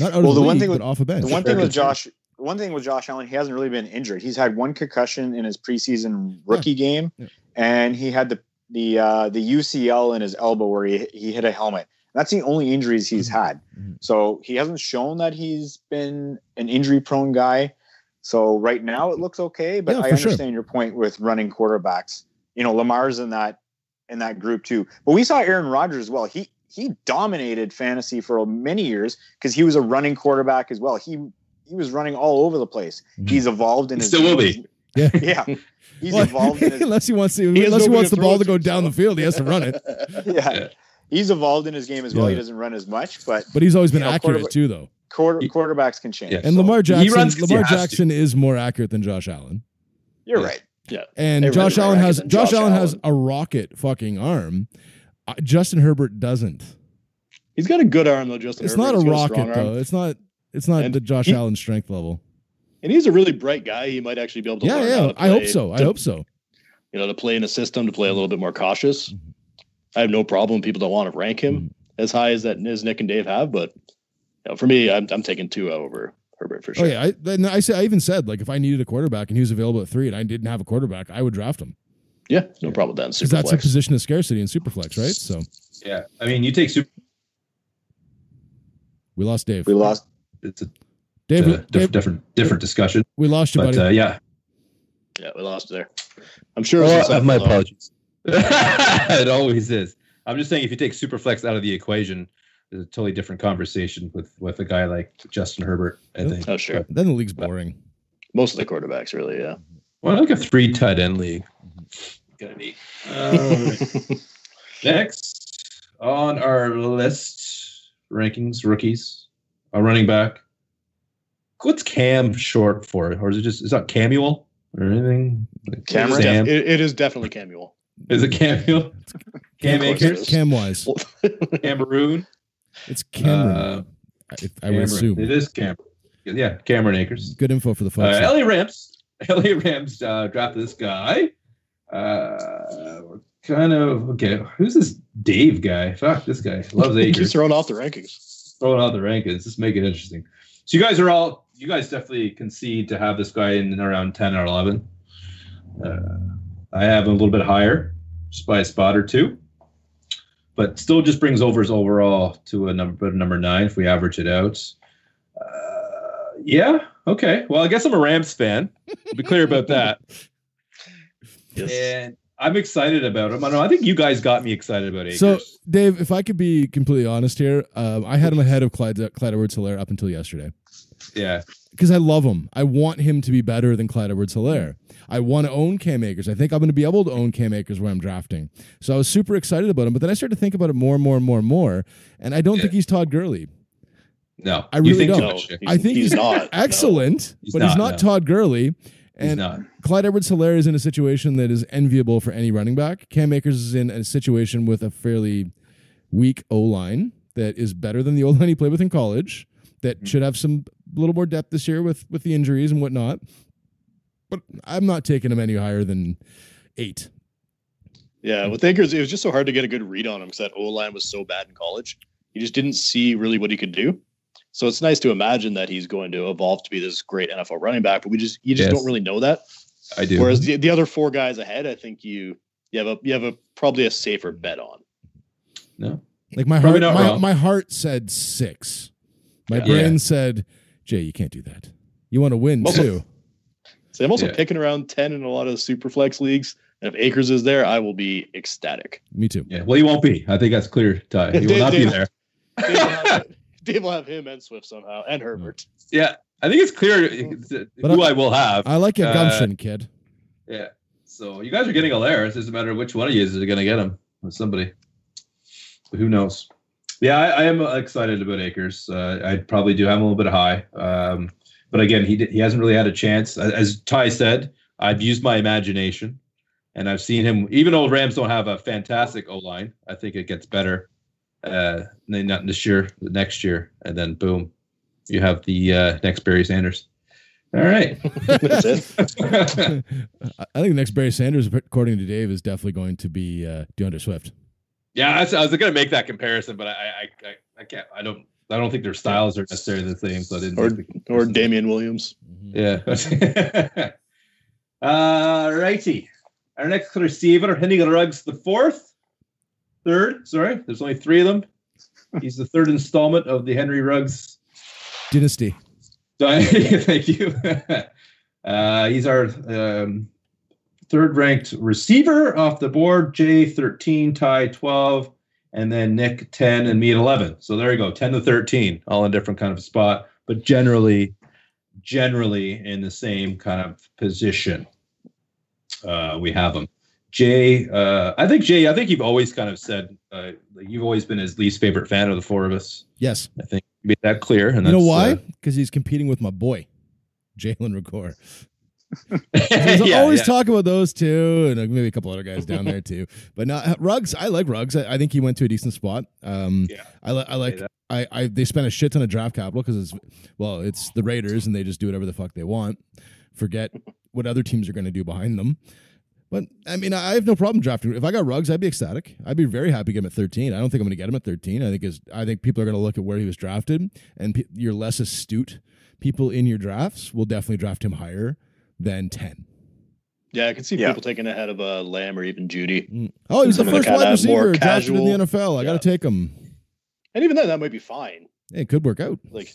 not out Well, of the, the one league, thing with- off a bench. The one thing with Josh, the one thing with Josh Allen, he hasn't really been injured. He's had one concussion in his preseason rookie game, Yeah. and he had the the uh, the UCL in his elbow where he he hit a helmet. That's the only injuries he's Mhm. had. Mhm. So he hasn't shown that he's been an injury prone guy. So right now it looks okay, but Yeah, I for sure. understand your point with running quarterbacks. You know, Lamar's in that in that group too. But we saw Aaron Rodgers as well. He he dominated fantasy for many years because he was a running quarterback as well. He he was running all over the place. Mhm. He's evolved in He his still will be. yeah. Yeah. He's Well, evolved in his unless he wants to, He unless he wants the ball to go to, down the field, he has to run it. yeah. Yeah. He's evolved in his game as well. He doesn't run as much, but But he's always been You know, accurate too, though. Quarter, He- quarterbacks can change. Yeah. And So, Lamar Jackson, runs 'cause he Lamar has to. Jackson is more accurate than Josh Allen. you're Yeah. right. Yeah. And Everybody Josh Allen has Josh, Josh Allen has a rocket fucking arm. Uh, Justin Herbert doesn't. He's got a good arm though, Justin. It's Herbert. not a rocket strong arm. though. It's not. It's not And the Josh he- Allen strength level. And he's a really bright guy. He might actually be able to. Yeah, learn how yeah. to I hope so. I to- hope so. You know, to play in a system, to play a little bit more cautious. Mm-hmm. I have no problem. People don't want to rank him as high as that as Nick and Dave have, but you know, for me, I'm I'm taking Tua over Herbert for sure. Oh yeah. I, and I said I even said like if I needed a quarterback and he was available at three and I didn't have a quarterback, I would draft him Yeah, no problem with that. in because that's a position of scarcity in Superflex, right? So Yeah. I mean, you take super. we lost Dave. We lost. It's a Dave, uh, Dave, diff- different different discussion. we lost you, But buddy. uh, yeah. Yeah, we lost there. I'm sure. it was Oh, my apologies. it always is. I'm just saying, if you take Superflex out of the equation, there's a totally different conversation with with a guy like Justin Herbert. I think. Oh, sure. then the league's boring. Most of the quarterbacks, really. Yeah. Well, I like a three tight end league. Mm-hmm. Gonna be. Uh, Alright. Next on our list, rankings rookies. a running back. What's Cam short for? Or is it just, is that Camuel or anything? Like Cameron? Sam? It, it is definitely Camuel. Is it Camuel? Cam Of course it Akers? is. Cam wise, Cameroon? It's Cameron. Uh, I, I would assume. It is Cameron. Yeah, Cameron Akers. Good info for the Uh, folks. LA Rams. LA Rams uh, drafted this guy. Uh, kind of okay. Who's this Dave guy? Fuck, this guy loves He's Akers. throwing off the rankings. Throwing out the rankings. Just make it interesting. So you guys are all. You guys definitely concede to have this guy in around ten or eleven. Uh, I have him a little bit higher, just by a spot or two, but still just brings over his overall to a number number nine if we average it out. Uh, yeah. Okay. Well, I guess I'm a Rams fan. To be clear about that. Yes. And I'm excited about him. I don't know. I think you guys got me excited about Akers. So, Dave, if I could be completely honest here, um, I had him ahead of Clyde, Clyde Edwards Helaire up until yesterday yeah. because I love him. I want him to be better than Clyde Edwards Helaire. I want to own Cam Akers. I think I'm going to be able to own Cam Akers where I'm drafting. So I was super excited about him, but then I started to think about it more and more and more and more. And I don't Yeah. think he's Todd Gurley. No. I You really think don't. much, Jay. I think he's, not. no. excellent, He's but he's not, not no. Todd Gurley. He's And not. Clyde Edwards Helaire is in a situation that is enviable for any running back. Cam Akers is in a situation with a fairly weak O line that is better than the O line he played with in college, that Mm-hmm. should have some little more depth this year with with the injuries and whatnot. But I'm not taking him any higher than eight. Yeah, with Akers, it was just so hard to get a good read on him because that O line was so bad in college. You just didn't see really what he could do. So it's nice to imagine that he's going to evolve to be this great NFL running back, but we just you just Yes. don't really know that. I do. Whereas the, the other four guys ahead, I think you you have a you have a probably a safer bet on. no. Like my Probably heart, my, wrong. my heart said six. My Yeah. brain said, Jay, you can't do that. You want to win Also- too. So I'm also Yeah. picking around ten in a lot of super flex leagues. And if Akers is there, I will be ecstatic. Me too. Yeah. Well, he won't be. I think that's clear, Ty. He will Dave- not be Dave- there. Dave will, have, Dave will have him and Swift somehow, and Herbert. Yeah. I think it's clear uh, But who I- I will have. I like your Uh, gumption, kid. Yeah. So you guys are getting Helaire. It doesn't matter which one of you is going to get him with somebody. But who knows? Yeah, I, I am excited about Akers. Uh, I probably do have him a little bit high. Um, but again, he, he hasn't really had a chance. As- As Ty said, I've used my imagination and I've seen him, even though Rams don't have a fantastic O line, I think it gets better. Uh, not this year, the next year. And then boom, you have the uh, next Barry Sanders. All right. That's it. I I think the next Barry Sanders, according to Dave, is definitely going to be uh, D'Andre Swift. Yeah, I was, I was going to make that comparison, but I, I, I, I can't. I don't. I don't think their styles are necessarily the same. So I didn't. Or make or. Damien Williams. Yeah. uh, righty. Our next receiver, Henry Ruggs, the fourth, third. Sorry, there's only three of them. He's the third installment of the Henry Ruggs Dynasty. Thank you. Uh, he's our um, third ranked receiver off the board. Jay 13, Ty 12, and then Nick 10, and me at 11. So there you go, 10 to 13, all in different kind of spot, but generally, generally in the same kind of position. Uh, we have them. Jay, uh, I think Jay, I think you've always kind of said uh, you've always been his least favorite fan of the four of us. Yes. I think you made that clear. And You know why? uh, Because he's competing with my boy, Jalen Reagor. yeah, always yeah. talk about those two, and uh, maybe a couple other guys down there too. But not Ruggs. I like Ruggs. I, I think he went to a decent spot. Um, Yeah. I, li- I like. I, I they spent a shit ton of draft capital because it's well, it's the Raiders, and they just do whatever the fuck they want. Forget what other teams are going to do behind them. But I mean, I have no problem drafting. If I got Ruggs, I'd be ecstatic. I'd be very happy to get him at 13. I don't think I'm going to get him at 13. I think is I think people are going to look at where he was drafted, and pe- your less astute people in your drafts will definitely draft him higher than 10. Yeah, I can see Yeah. people taking ahead of uh, Lamb or even Jeudy. Mm. Oh, he was the Some of the first wide receiver drafted in the NFL. I got to take him. And even then, that might be fine. It could work out. Like,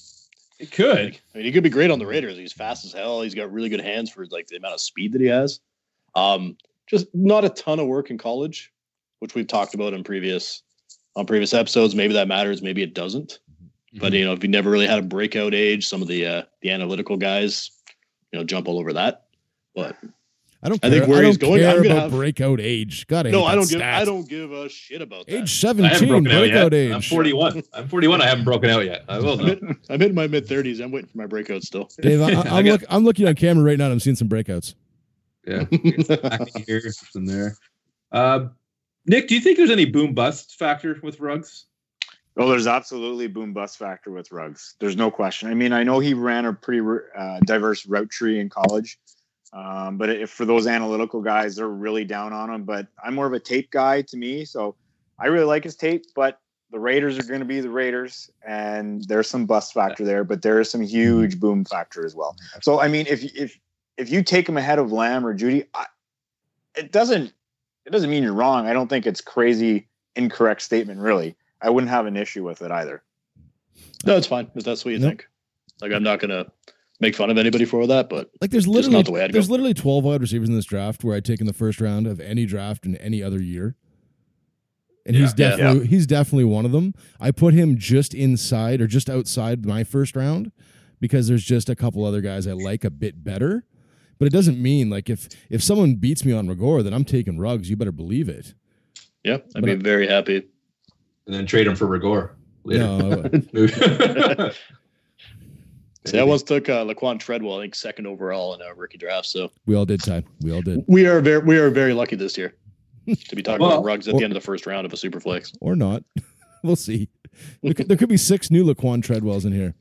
It could. I mean, he could be great on the Raiders. He's fast as hell. He's got really good hands for like the amount of speed that he has. Um, just not a ton of work in college, which we've talked about in previous on previous episodes. Maybe that matters. Maybe it doesn't. But you know, if you never really had a breakout age, some of the uh, the analytical guys, you know, jump all over that. But I don't. I Care. think where I he's don't going, care I'm gonna about have- breakout age. God, I No, I don't give. I don't give a shit about that. Age I haven't seventeen, broken out breakout yet. age. I'm 41. I'm 41. I haven't broken out yet. I will. I'm in, I'm in my mid thirties. I'm waiting for my breakout still. Dave, I, I I'm, look, I'm looking on camera right now. and I'm seeing some breakouts. Yeah. Here, some there. Uh, Nick, do you think there's any boom bust factor with Ruggs? Oh, there's absolutely boom bust factor with Ruggs. There's no question. I mean, I know he ran a pretty uh, diverse route tree in college, um, but if for those analytical guys, they're really down on him. But I'm more of a tape guy to me, so I really like his tape. But the Raiders are going to be the Raiders, and there's some bust factor there, but there is some huge boom factor as well. So I mean, if if if you take him ahead of Lamb or Jeudy, I, it doesn't it doesn't mean you're wrong. I don't think it's crazy incorrect statement really. I wouldn't have an issue with it either. No, it's fine if that's what you Nope. think. Like I'm not gonna make fun of anybody for that, but Like there's literally not the way I'd there's go. literally 12 wide receivers in this draft where I'd take in the first round of any draft in any other year. And he's Yeah. Yeah. definitely he's definitely one of them. I put him just inside or just outside my first round because there's just a couple other guys I like a bit better. But it doesn't mean like if if someone beats me on Reagor, then I'm taking Ruggs. You better believe it. yeah, I'd But be I- very happy. And then trade him for Reagor later. No, See, I once took uh, Laquon Treadwell, I think second overall in a rookie draft. So we all did, Ty. We all did, we are very we are very lucky this year to be talking Well, about Ruggs at the end of the first round of a super flex. or not. we'll see. There could, there could be six new Laquon Treadwells in here.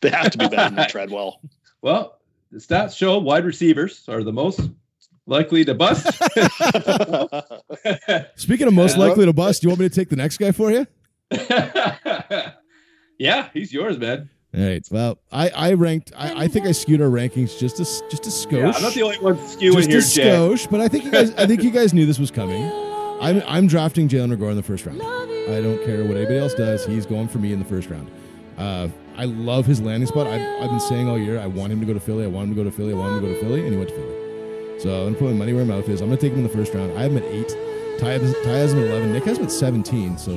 They have to be better than Treadwell. well, the stats show wide receivers are the most likely to bust. Speaking of most Yeah. likely to bust, do you want me to take the next guy for you? yeah, he's yours, man. All right. Well, I, I ranked. I, I think I skewed our rankings just a s- just a skosh. Yeah, I'm not the only one skewing just here, a Jay. skosh, but I think you guys. I think you guys knew this was coming. I'm I'm drafting Jalen Reagor in the first round. I don't care what anybody else does. He's going for me in the first round. Uh, I love his landing spot. I've, I've been saying all year I want him to go to Philly. I want him to go to Philly. I want him to go to Philly, and he went to Philly. So I'm gonna put my money where my mouth is. I'm gonna take him in the first round. I have him at eight. Ty has, Ty has him at eleven. Nick has him at seventeen. So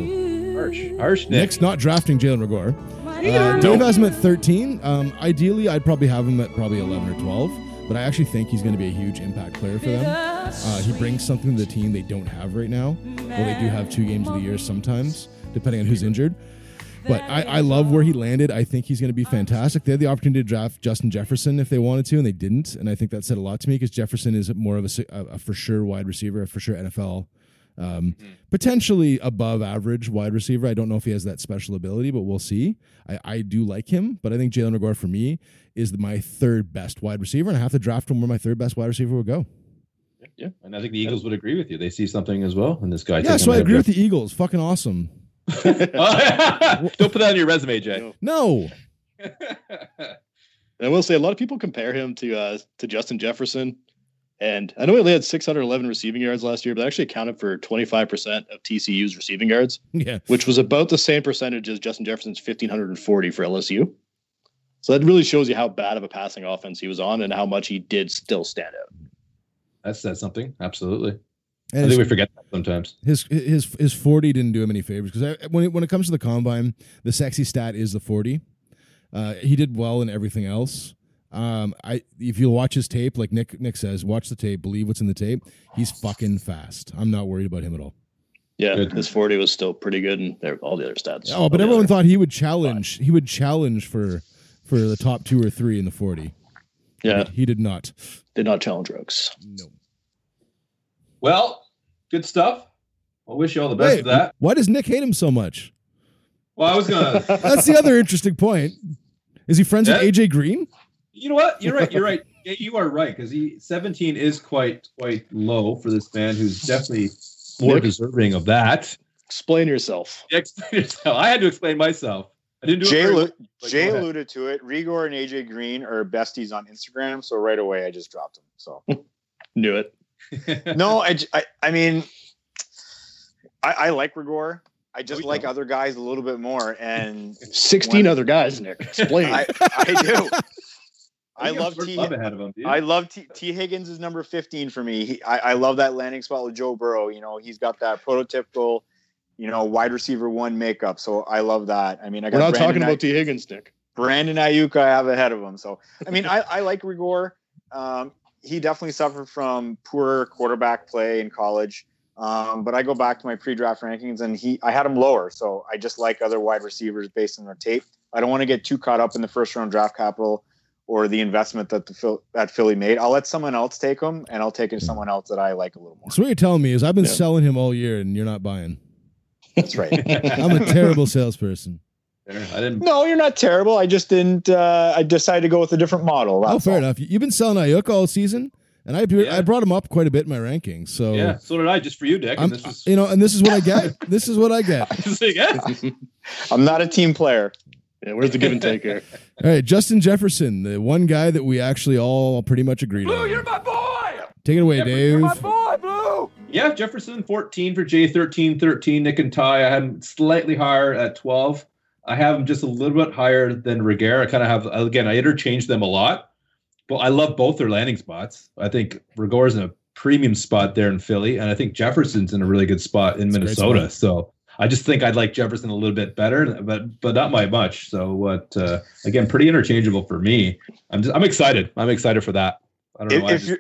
Harsh, harsh, Nick. Nick's not drafting Jalen Reagor. Uh, Dave has him at 13. Um, ideally, I'd probably have him at probably 11 or 12, but I actually think he's going to be a huge impact player for them. Uh, he brings something to the team they don't have right now. Well, they do have two games of the year sometimes, depending on who's injured. But I, I love where he landed. I think he's going to be fantastic. They had the opportunity to draft Justin Jefferson if they wanted to, and they didn't. And I think that said a lot to me because Jefferson is more of a, a, a for sure wide receiver, a for sure NFL um, potentially above average wide receiver. I don't know if he has that special ability, but we'll see. I, I do like him, but I think Jalen Reagor for me is my third best wide receiver, and I have to draft him where my third best wide receiver would go. Yeah, and I think the Eagles would agree with you. They see something as well in this guy. yeah, so I agree with the Eagles. Fucking awesome. The. Don't put that on your resume, Jay. No, And I will say a lot of people compare him to uh, to Justin Jefferson. And I know he only had 611 receiving yards last year, but actually accounted for 25% of TCU's receiving yards, yeah, which was about the same percentage as Justin Jefferson's 1,540 for LSU. So that really shows you how bad of a passing offense he was on and how much he did still stand out. That says something. Absolutely. And I his, think we forget that sometimes. his his his forty didn't do him any favors because when it, when it comes to the combine, the sexy stat is the forty. Uh, he did well in everything else. Um, I if you watch his tape, like Nick Nick says, watch the tape, believe what's in the tape. He's fucking fast. I'm not worried about him at all. Yeah, Good. his 40 was still pretty good, and there- all the other stats. Oh, but everyone other- thought he would challenge. He would challenge for for the top two or three in the forty. yeah, he did not. did not challenge Ruggs. No. Well, good stuff. I wish you all the best Wait, of that. why does Nick hate him so much? Well, I was gonna. That's the other interesting point. Is he friends Yeah. with AJ Green? You know what? You're right. You're right. Yeah, you are right because he 17 is quite quite low for this man who's definitely more Nick. deserving of that. Explain yourself. Explain yourself. I had to explain myself. I didn't do it. Jay, very allu- Jay alluded to it. Reagor and AJ Green are besties on Instagram, so right away I just dropped them. So Knew it. No, I I mean, I, I like Reagor. I just we like know. other guys a little bit more, and 16 When- other guys, Nick. Explain. I, I do. I love Jordan T. Love ahead of him. I love T. Tee Higgins is number 15 for me. He, I, I love that landing spot with Joe Burrow. You know, he's got that prototypical, you know, wide receiver one makeup. So I love that. I mean, I We're not Brandon talking about Tee Higgins, Nick. Brandon Aiyuk I have ahead of him. So I mean, I, I like Reagor. Um, he definitely suffered from poor quarterback play in college. Um, but I go back to my pre-draft rankings, and he I had him lower, so I just like other wide receivers based on their tape. I don't want to get too caught up in the first round draft capital or the investment that the Phil, that Philly made. I'll let someone else take him, and I'll take someone else that I like a little more. So what you're telling me is I've been Yeah. selling him all year and you're not buying. That's right. I'm a terrible salesperson. I didn't. no, you're not terrible. I just didn't. Uh, I decided to go with a different model. Oh, fair all. enough. You- You've been selling Aiyuk all season, and I Yeah. I brought him up quite a bit in my rankings. So Yeah, so did I, just for you, Dick. I'm, And this is, you know, and this is what I get. this is what I get. I'm not a team player. Yeah, where's the give and take here? All right, Justin Jefferson, the one guy that we actually all pretty much agreed on. you're my boy. Take it away, Yeah, Dave. You're my boy, Blue. Yeah, Jefferson 14 for J 13 13. Nick and Ty. I had him slightly higher at 12. I have him just a little bit higher than Reagor. I kind of have, again, I interchange them a lot, but I love both their landing spots. I think Reagor's in a premium spot there in Philly, and I think Jefferson's in a really good spot in It's a great Minnesota. spot. So I just think I'd like Jefferson a little bit better, but but not by much. So what? Uh, again, pretty interchangeable for me. I'm just I'm excited. I'm excited for that. I don't know. If, I if just- you're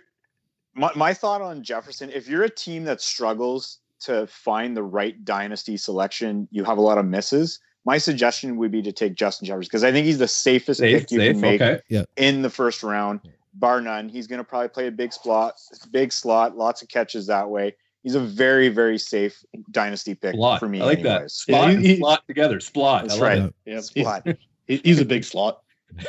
my, my thought on Jefferson, if you're a team that struggles to find the right dynasty selection, you have a lot of misses. My suggestion would be to take Justin Jefferson because I think he's the safest safe, pick you safe. can make Okay. in the first round, bar none. He's going to probably play a big slot, big slot, lots of catches that way. He's a very, very safe dynasty pick Splot. for me. I like that. anyways. Splot Yeah, and he- slot together. Splot. That's I love right. Yeah, Splot. he- he's a big slot.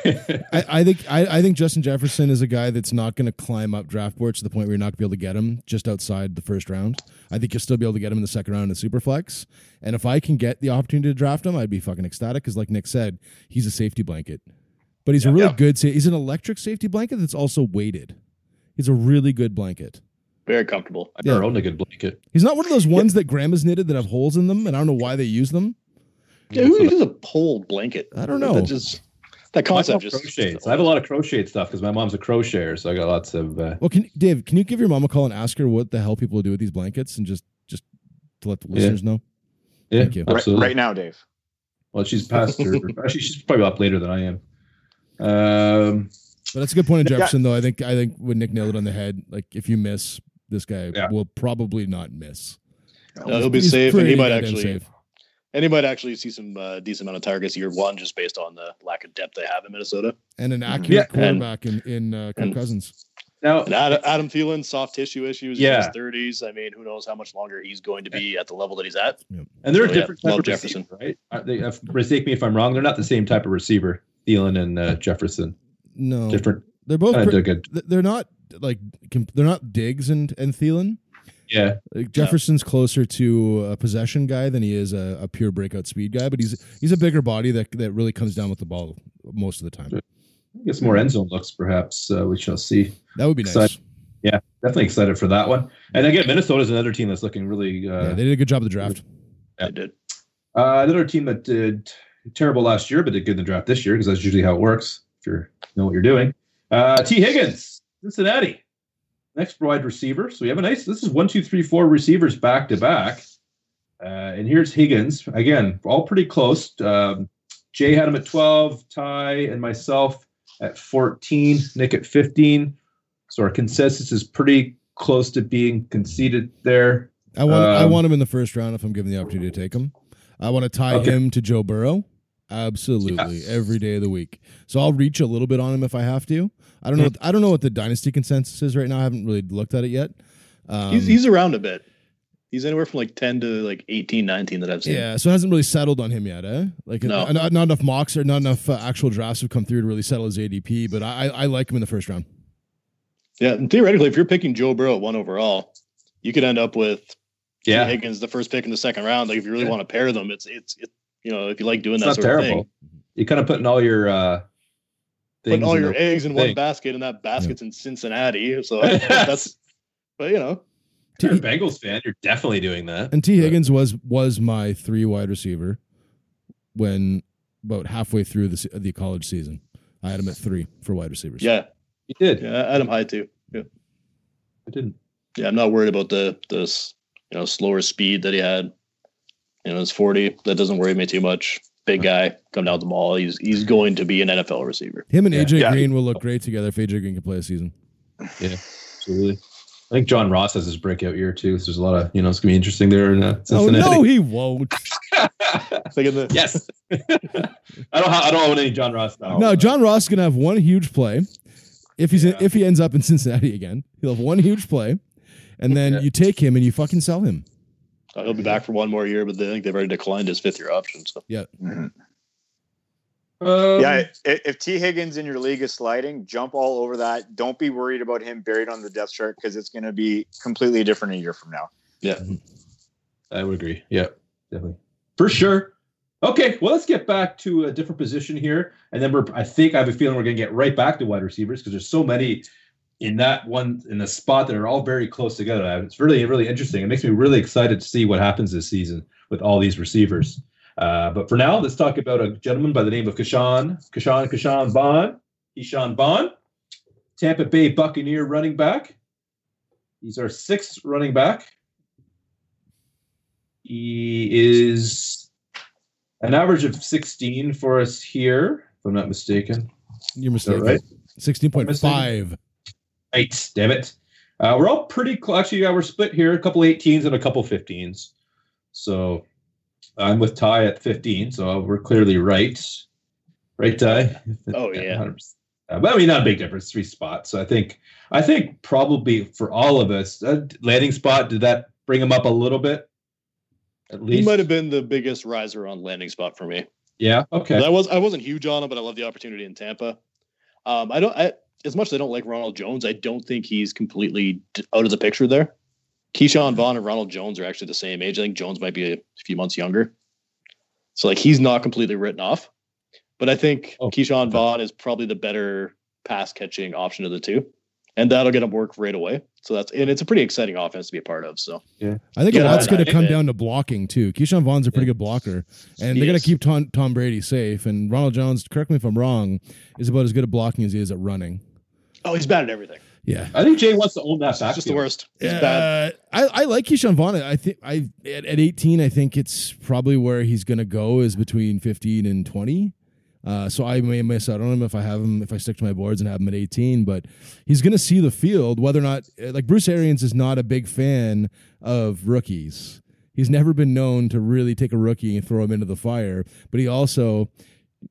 It. I, I think I, I think Justin Jefferson is a guy that's not going to climb up draft boards to the point where you're not going to be able to get him just outside the first round. I think you'll still be able to get him in the second round in Superflex. And if I can get the opportunity to draft him, I'd be fucking ecstatic because, like Nick said, he's a safety blanket. But he's a really Yeah. good. Sa- he's an electric safety blanket that's also weighted. He's a really good blanket. Very comfortable. I never Yeah. owned a good blanket. He's not one of those ones that grandma's knitted that have holes in them, and I don't know why they use them. Yeah, who uses a pole blanket? I don't know. That just that I concept love just crochets. I have a lot of crochet stuff because my mom's a crocheter, so I got lots of. Uh, Well, can Dave? Can you give your mom a call and ask her what the hell people do with these blankets, and just just to let the Yeah. listeners know? yeah, Thank you. Right, absolutely. right now, Dave. Well, she's past her. actually, she's probably up later than I am. Um, But that's a good point in Yeah. Jefferson, though. I think I think when Nick nailed it on the head, like if you miss, this guy Yeah. will probably not miss. No, he'll be He's safe, and he might actually safe. And he might actually see some uh, decent amount of targets year one just based on the lack of depth they have in Minnesota. and an Mhm. accurate Yeah, and- quarterback in in uh, Kirk Cousins. now, And Adam, Adam Thielen, soft tissue issues in his thirties. I mean, who knows how much longer he's going to be at the level that he's at. and they're a So, yeah, different type of Jefferson. receiver, right? Are they, if, mistake me if I'm wrong. They're not the same type of receiver. Thielen and uh, Jefferson, No, different. they're both. Kind of pre- good. they're not like com- they're not Diggs and and Thielen. Yeah, Like, Jefferson's closer to a possession guy than he is a, a pure breakout speed guy, but he's he's a bigger body that that really comes down with the ball most of the time. I guess more end zone looks. Perhaps uh, we shall see. That would be nice. Excited. Definitely excited for that one. And again, Minnesota is another team that's looking really. yeah, Uh, they did a good job of the draft. Yeah. I did. Uh, another team that did terrible last year, but did good in the draft this year because that's usually how it works. If you know what you're doing, uh, Tee Higgins, Cincinnati, next wide receiver. So we have a nice. This is one, two, three, four receivers back to back, uh, and here's Higgins again, all pretty close. Um, Jay had him at 12, Ty and myself at 14, Nick at 15. So our consensus is pretty close to being conceded there. I want I Um, want him in the first round if I'm given the opportunity to take him. I want to tie Okay. him to Joe Burrow. Absolutely, every day of the week. So I'll reach a little bit on him if I have to. I don't know. Mm-hmm. I don't know what the dynasty consensus is right now. I haven't really looked at it yet. Um, he's he's around a bit. He's anywhere from like 10 to like 18, 19 that I've seen. yeah, so it hasn't really settled on him yet, eh? Like, No. uh, not, not enough mocks or not enough uh, actual drafts have come through to really settle his ADP. But I, I, I like him in the first round. Yeah, and theoretically, if you're picking Joe Burrow at one overall, you could end up with T. Yeah, Higgins the first pick in the second round. Like if you really Yeah. want to pair them, it's it's it, you know if you like doing it's that not sort terrible. of thing, You're kind of putting all your uh, putting all your eggs in one basket, and that basket's in Cincinnati. So that's but you know If you're a Bengals fan, you're definitely doing that. And T But- Higgins was was my three wide receiver when about halfway through the the college season. I had him at three for wide receivers. yeah You did. yeah Adam High too. Yeah, I didn't. yeah. I'm not worried about the this you know slower speed that he had. You know, it's 40. That doesn't worry me too much. Big guy, come down to the ball. He's he's going to be an NFL receiver. Him and Yeah. AJ Yeah. Green will look great together if AJ Green can play a season. Yeah, absolutely. I think John Ross has his breakout year too. So there's a lot of you know it's gonna be interesting there in uh, Oh no, he won't. Yes. I don't. ha- I don't own any John Ross. Now. No, John Ross is gonna have one huge play. If he's in, if he ends up in Cincinnati again, he'll have one huge play, and then Yeah. you take him and you fucking sell him. Oh, he'll be back for one more year, but they I think they've already declined his fifth year option. So mm-hmm. Um, yeah, if, if Tee Higgins in your league is sliding, jump all over that. Don't be worried about him buried on the depth chart because it's going to be completely different a year from now. Yeah, mm-hmm. I would agree. Yeah, definitely. For sure. Okay, well, let's get back to a different position here. And then we're, I think I have a feeling we're going to get right back to wide receivers because there's so many in that one, in the spot that are all very close together. It's really, really interesting. It makes me really excited to see what happens this season with all these receivers. Uh, but for now, let's talk about a gentleman by the name of Kashan, Kashan, Kashan Bond, Ke'Shawn Bond, Tampa Bay Buccaneer running back. He's our sixth running back. He is an average of 16 for us here, if I'm not mistaken. You're mistaken. right? Sixteen point five. Right, damn it. Uh, we're all pretty close. Actually, yeah, we're split here. A couple 18s and a couple 15s. So I'm with Ty at 15. So we're clearly right. Right, Ty? Oh, yeah. 100%. Uh, but I mean, not a big difference. Three spots. So I think, I think probably for all of us, that landing spot did that bring him up a little bit? At least he might have been the biggest riser on landing spot for me. yeah. Okay. I was I wasn't huge on him, but I love the opportunity in Tampa. Um, I don't I, as much as I don't like Ronald Jones. I don't think he's completely out of the picture there. Ke'Shawn Vaughn and Ronald Jones are actually the same age. I think Jones might be a few months younger, so like he's not completely written off. But I think Oh, Ke'Shawn. Vaughn is probably the better pass catching option of the two, and that'll get him work right away. So that's and it's a pretty exciting offense to be a part of. So yeah, I think Yeah, a lot's going to come down to blocking too. Ke'Shawn Vaughn's a pretty good blocker, and He they're going to keep Tom, Tom Brady safe. And Ronald Jones, correct me if I'm wrong, is about as good at blocking as he is at running. Oh, he's bad at everything. Yeah. I think Jay wants to own that back. just the worst. He's bad. Uh, I, I like Ke'Shawn Vaughn. I think I at, at 18, I think it's probably where he's going to go is between 15 and 20. Uh, so I may miss out on him if I have him if I stick to my boards and have him at 18. But he's going to see the field. Whether or not uh, like Bruce Arians is not a big fan of rookies. He's never been known to really take a rookie and throw him into the fire. But he also,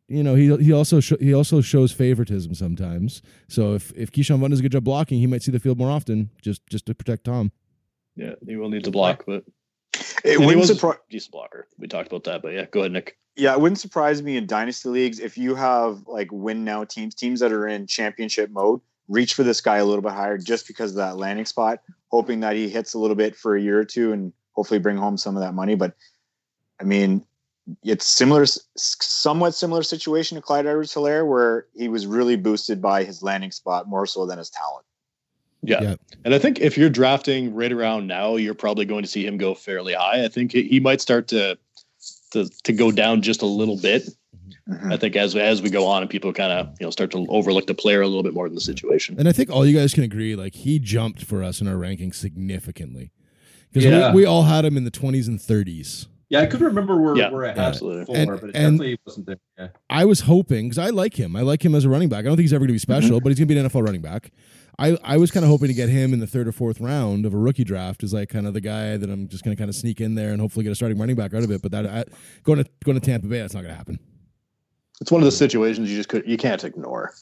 you know, he he also sho- he also shows favoritism sometimes. So if if Ke'Shawn Vaughn does a good job blocking, he might see the field more often just just to protect Tom. Yeah, he will need to block, but It And wouldn't surprise. decent blocker. We talked about that, but yeah, go ahead, Nick. Yeah, it wouldn't surprise me in dynasty leagues if you have like win now teams, teams that are in championship mode, reach for this guy a little bit higher just because of that landing spot, hoping that he hits a little bit for a year or two and hopefully bring home some of that money. But I mean, it's similar, somewhat similar situation to Clyde Edwards Helaire, where he was really boosted by his landing spot more so than his talent. Yeah. Yeah. And I think if you're drafting right around now, you're probably going to see him go fairly high. I think he he might start to to, to go down just a little bit. Mhm. I think as as we go on and people kind of you know start to overlook the player a little bit more than the situation. And I think all you guys can agree, like he jumped for us in our rankings significantly because Yeah. we, we all had him in the 20s and 30s. Yeah, I could remember where, Yeah, where I had absolutely. it before, And- but it definitely wasn't there. Yeah. I was hoping because I like him. I like him as a running back. I don't think he's ever going to be mm-hmm. special, but he's going to be an NFL running back. I, I was kind of hoping to get him in the third or fourth round of a rookie draft as like kind of the guy that I'm just going to kind of sneak in there and hopefully get a starting running back out of it. But that I, going to going to Tampa Bay, that's not going to happen. It's one of the situations you just could you can't ignore.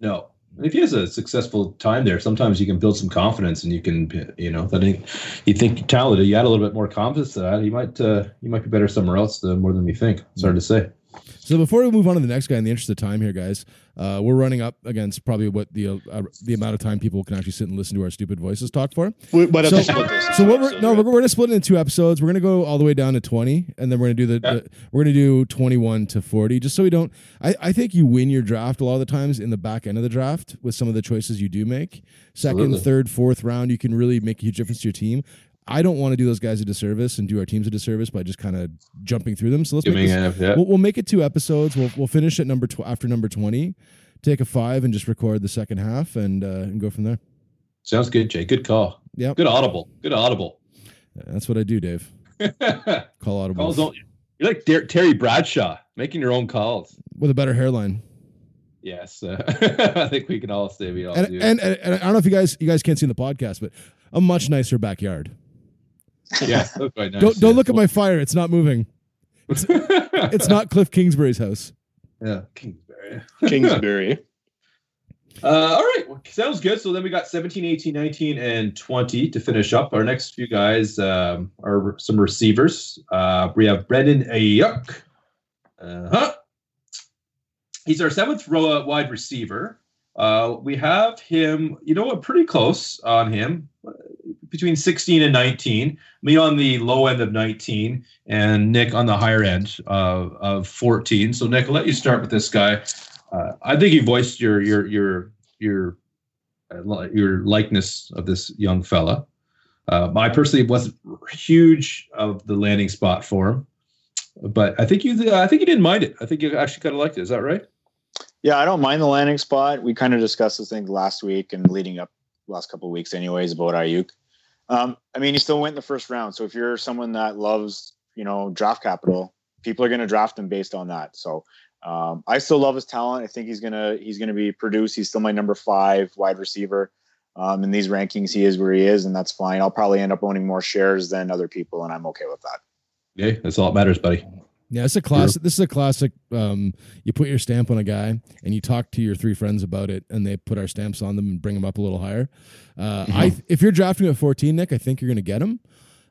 No. If he has a successful time there, sometimes you can build some confidence, and you can, you know, that he- you think you're talented. You add a little bit more confidence to that, he might, uh, he might be better somewhere else uh, more than we think. It's hard to say. So before we move on to the next guy, in the interest of time here, guys, uh, we're running up against probably what the uh, uh, the amount of time people can actually sit and listen to our stupid voices talk for. We might have So- to split this. So what we're no, we're, we're gonna split it into two episodes. We're gonna go all the way down to twenty, and then we're gonna do the, Yeah. the we're gonna do twenty one to forty, just so we don't. I, I think you win your draft a lot of the times in the back end of the draft with some of the choices you do make. Second, Absolutely. third, fourth round, you can really make a huge difference to your team. I don't want to do those guys a disservice and do our teams a disservice by just kind of jumping through them. So let's make this, yeah. we'll, we'll make it two episodes. We'll we'll finish at number tw- after number twenty. Take a five and just record the second half and uh, and go from there. Sounds good, Jay. Good call. Yeah. Good audible. Good audible. That's what I do, Dave. Call audible calls don't, you're like Der- Terry Bradshaw, making your own calls. with a better hairline. Yes, uh, I think we can all say we all And, do. and, and, and I don't know if you guys you guys can't see in the podcast, but a much nicer backyard. yeah, that's quite nice. Don't don't yeah. look at my fire; it's not moving. It's it's not Cliff Kingsbury's house. yeah, Kingsbury. Kingsbury. Uh, all right, well, sounds good. So then we got 17, 18, 19, and 20 to finish up. Our next few guys um, are some receivers. Uh, we have Brendan Aiyuk. Uh-huh. He's our seventh row wide receiver. Uh, we have him, you know what, pretty close on him, between 16 and 19. Me on the low end of 19, and Nick on the higher end of, of 14. So, Nick, I'll let you start with this guy. Uh, I think you voiced your your your your uh, your likeness of this young fella. Uh, I personally wasn't huge of the landing spot for him, but I think you I think you didn't mind it. I think you actually kind of liked it. Is that right? Yeah, I don't mind the landing spot. We kind of discussed this thing last week and leading up last couple of weeks, anyways, about Aiyuk. Um, I mean, he still went in the first round. So if you're someone that loves, you know, draft capital, people are going to draft him based on that. So um, I still love his talent. I think he's gonna he's gonna be produced. He's still my number five wide receiver. Um, in these rankings, he is where he is, and that's fine. I'll probably end up owning more shares than other people, and I'm okay with that. Yeah, that's all that matters, buddy. Yeah, it's a classic. This is a classic. Um, you put your stamp on a guy, and you talk to your three friends about it, and they put our stamps on them and bring them up a little higher. Uh, I, if you're drafting at 14, Nick, I think you're going to get him.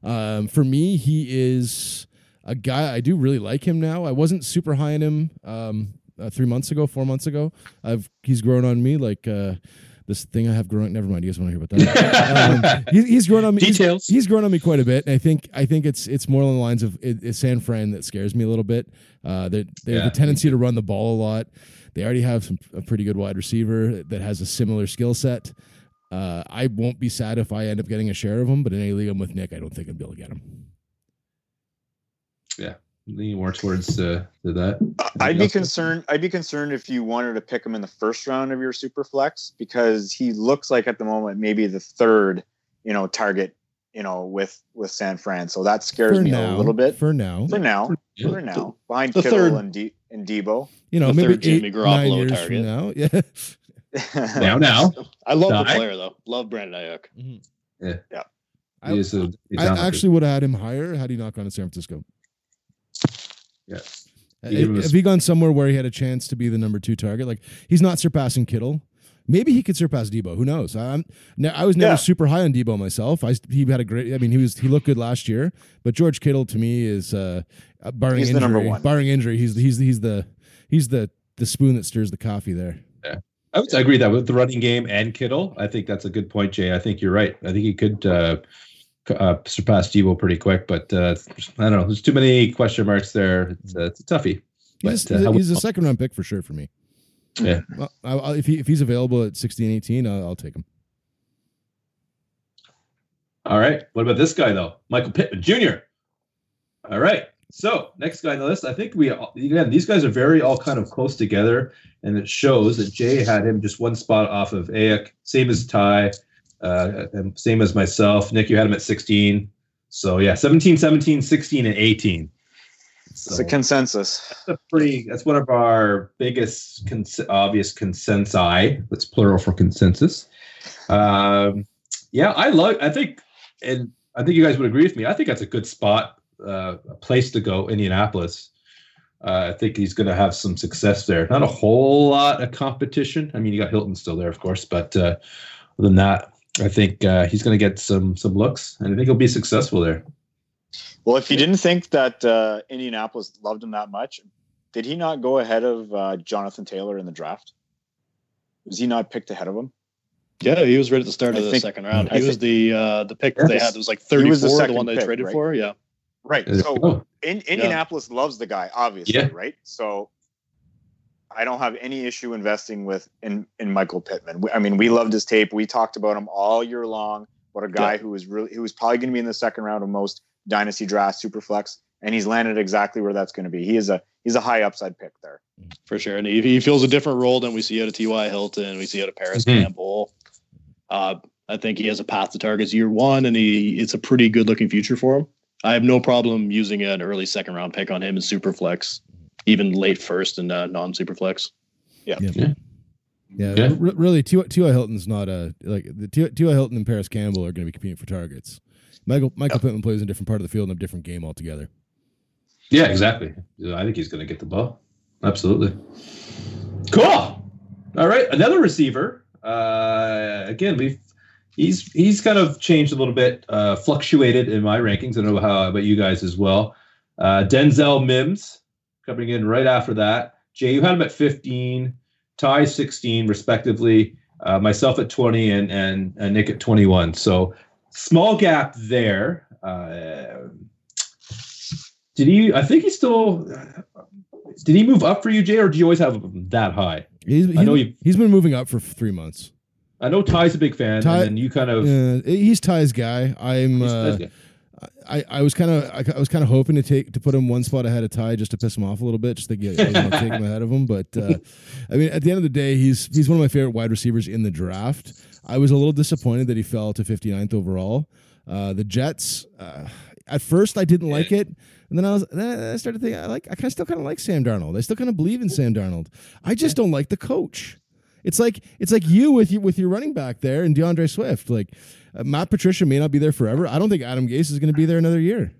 Um, for me, he is a guy I do really like him now. I wasn't super high on him um, uh, three months ago, four months ago. I've he's grown on me like uh, this thing I have growing. Never mind. You guys want to hear about that? um, he, he's grown on me. he's- Details. He's, grown on me quite a bit, and I think I think it's it's more along the lines of it, it's San Fran that scares me a little bit. Uh, they they have a tendency to run the ball a lot. They already have some a pretty good wide receiver that has a similar skill set. Uh, I won't be sad if I end up getting a share of them, but in any league I'm with Nick, I don't think I'd be able to get him. Leaning more towards uh, to that. I'd be else? concerned. I'd be concerned if you wanted to pick him in the first round of your super flex because he looks like at the moment maybe the third, you know, target, you know, with with San Fran. So that scares for me now, a little bit. For now, For now, Yeah. for now, behind the Kittle third- and D and Deebo. you know, the maybe third Jimmy eight, Garoppolo nine years target. from now. Yeah. Now, now, I love the player though. Love Brandon Aiyuk. I, he is a, he's I actually would have had him higher had he not gone to San Francisco. Yeah. have You give him a If he gone somewhere where he had a chance to be the number two target, like he's not surpassing Kittle. Maybe he could surpass Deebo. Who knows? I'm, I was never Yeah. super high on Deebo myself. I he had a great. I mean, he was he looked good last year. But George Kittle to me is uh, uh, barring He's injury. Barring injury, he's he's he's the he's the the spoon that stirs the coffee there. Yeah, I would I agree that with the running game and Kittle, I think that's a good point, Jay. I think you're right. I think he could uh, uh, surpass Deebo pretty quick, but uh, I don't know. There's too many question marks there. It's, uh, it's a toughie. He's, But, a, uh, he's, a, he's a second round pick for sure for me. Yeah. Well, I, I, if he if he's available at 16, 18, I'll, I'll take him. All right. What about this guy though? Michael Pittman Jr. All right. So next guy on the list, I think we all- again these guys are very all kind of close together, and it shows that Jay had him just one spot off of Aiyuk, same as Ty, uh, and same as myself. Nick, you had him at 16. So yeah, 17, 17, 16, and 18. it's a consensus. that's a pretty. That's one of our biggest cons- obvious consensi. That's plural for consensus. Um, yeah, I love. I think, and I think you guys would agree with me. I think that's a good spot, uh, a place to go. Indianapolis. Uh, I think he's going to have some success there. Not a whole lot of competition. I mean, you got Hilton still there, of course, but uh, other than that, I think uh, he's going to get some some looks, and I think he'll be successful there. Well, if you didn't think that uh, Indianapolis loved him that much, did he not go ahead of uh, Jonathan Taylor in the draft? Was he not picked ahead of him? Yeah, he was right at the start I of the think- second round. I He was think- the uh, the pick that they had. It was like He thirty the. The, one they pick, traded right? for. Yeah. Right. So in, Indianapolis loves the guy, obviously, Yeah. right? So I don't have any issue investing with in in Michael Pittman. We- I mean, we loved his tape. We talked about him all year long. What a guy Yeah. who was really who was probably going to be in the second round of most dynasty drafts, superflex, and he's landed exactly where that's going to be. He is a he's a high upside pick there. for sure. And he, he feels a different role than we see out of T.Y. Hilton. We see out of Parris Mhm. Campbell. Uh, I think he has a path to targets year one, and he it's a pretty good looking future for him. I have no problem using an early second round pick on him in super flex, even late first and uh, non super flex. Yeah. Yeah. Yeah, Yeah. r- really, T.Y. T.Y. Hilton's not a like the T.Y. T.Y. Hilton and Parris Campbell are going to be competing for targets. Michael Michael Pittman plays in a different part of the field and a different game altogether. Yeah, exactly. I think he's going to get the ball. Absolutely. Cool. All right, another receiver. Uh, again, we've he's he's kind of changed a little bit, uh, fluctuated in my rankings. I don't know how about you guys as well. Uh, Denzel Mims coming in right after that. Jay, you had him at 15, Ty 16, respectively. Uh, myself at 20, and and, and Nick at 21. So small gap there. Uh, did he? I think he still. Did he move up for you, Jay, or do you always have him that high? He's, he's, I know you- he's been moving up for three months. I know Ty's a big fan, Ty- and then you kind of. Uh, he's Ty's guy. I'm. he's- Uh, I, I was kind of I, I was kind of hoping to take to put him one spot ahead of Ty just to piss him off a little bit, just to get take him ahead of him. But uh, I mean, at the end of the day, he's he's one of my favorite wide receivers in the draft. I was a little disappointed that he fell to 59th overall. Uh, the Jets. Uh, at first, I didn't like it, and then I was then I started thinking I like I kind of still kind of like Sam Darnold. I still kind of believe in Sam Darnold. I just don't like the coach. It's like it's like you with you with your running back there and D'Andre Swift. Like uh, Matt Patricia may not be there forever. I don't think Adam Gase is going to be there another year.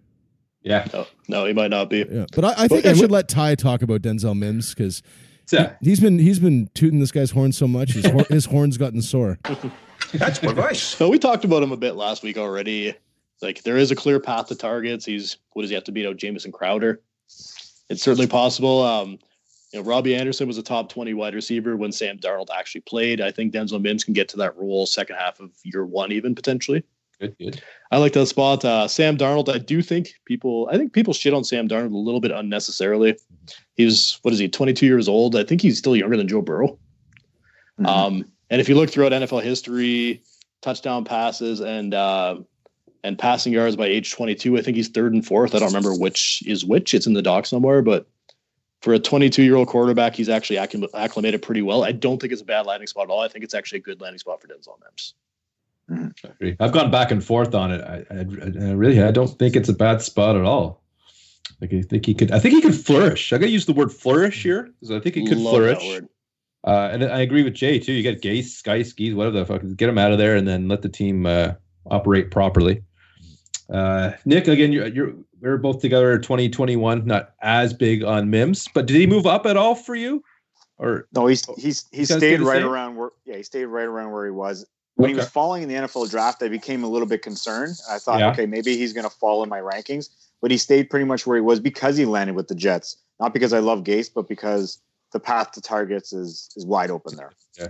yeah. No, no, he might not be. Yeah, but I, I think Well, I and should let Ty talk about Denzel Mims because So, he's been he's been tooting this guy's horn so much his, hor- his horn's gotten sore. That's my voice. So we talked about him a bit last week already. Like there is a clear path to targets. He's what does he have to beat out Jamison Crowder? It's certainly possible. Um, you know, Robbie Anderson was a top 20 wide receiver when Sam Darnold actually played. I think Denzel Mims can get to that role second half of year one, even potentially. good, good. I like that spot. Uh, Sam Darnold, I do think people, I think people shit on Sam Darnold a little bit unnecessarily. He's, what is he, 22 years old? I think he's still younger than Joe Burrow. Mhm. Um, and if you look throughout NFL history, touchdown passes and uh, and passing yards by age 22, I think he's third and fourth. I don't remember which is which. It's in the doc somewhere, but for a 22 year old quarterback, he's actually acclimated pretty well. I don't think it's a bad landing spot at all. I think it's actually a good landing spot for Denzel Mims. I agree. I've gone back and forth on it. I, I, I really, I don't think it's a bad spot at all. Like I think he could. I think he could flourish. I got to use the word flourish here because I think he could Love flourish. Uh, and I agree with Jay too. You get Gase, Sky, Skis, whatever the fuck. Get him out of there, and then let the team uh, operate properly. Uh, Nick, again, you're, you're we're both together. in 2021, not as big on Mims, but did he move up at all for you? Or No, he's he's he stayed right same? around where yeah he stayed right around where he was when he was falling in the NFL draft. I became a little bit concerned. I thought, Yeah. okay, maybe he's going to fall in my rankings, but he stayed pretty much where he was because he landed with the Jets. Not because I love Gase, but because the path to targets is is wide open there. Uh,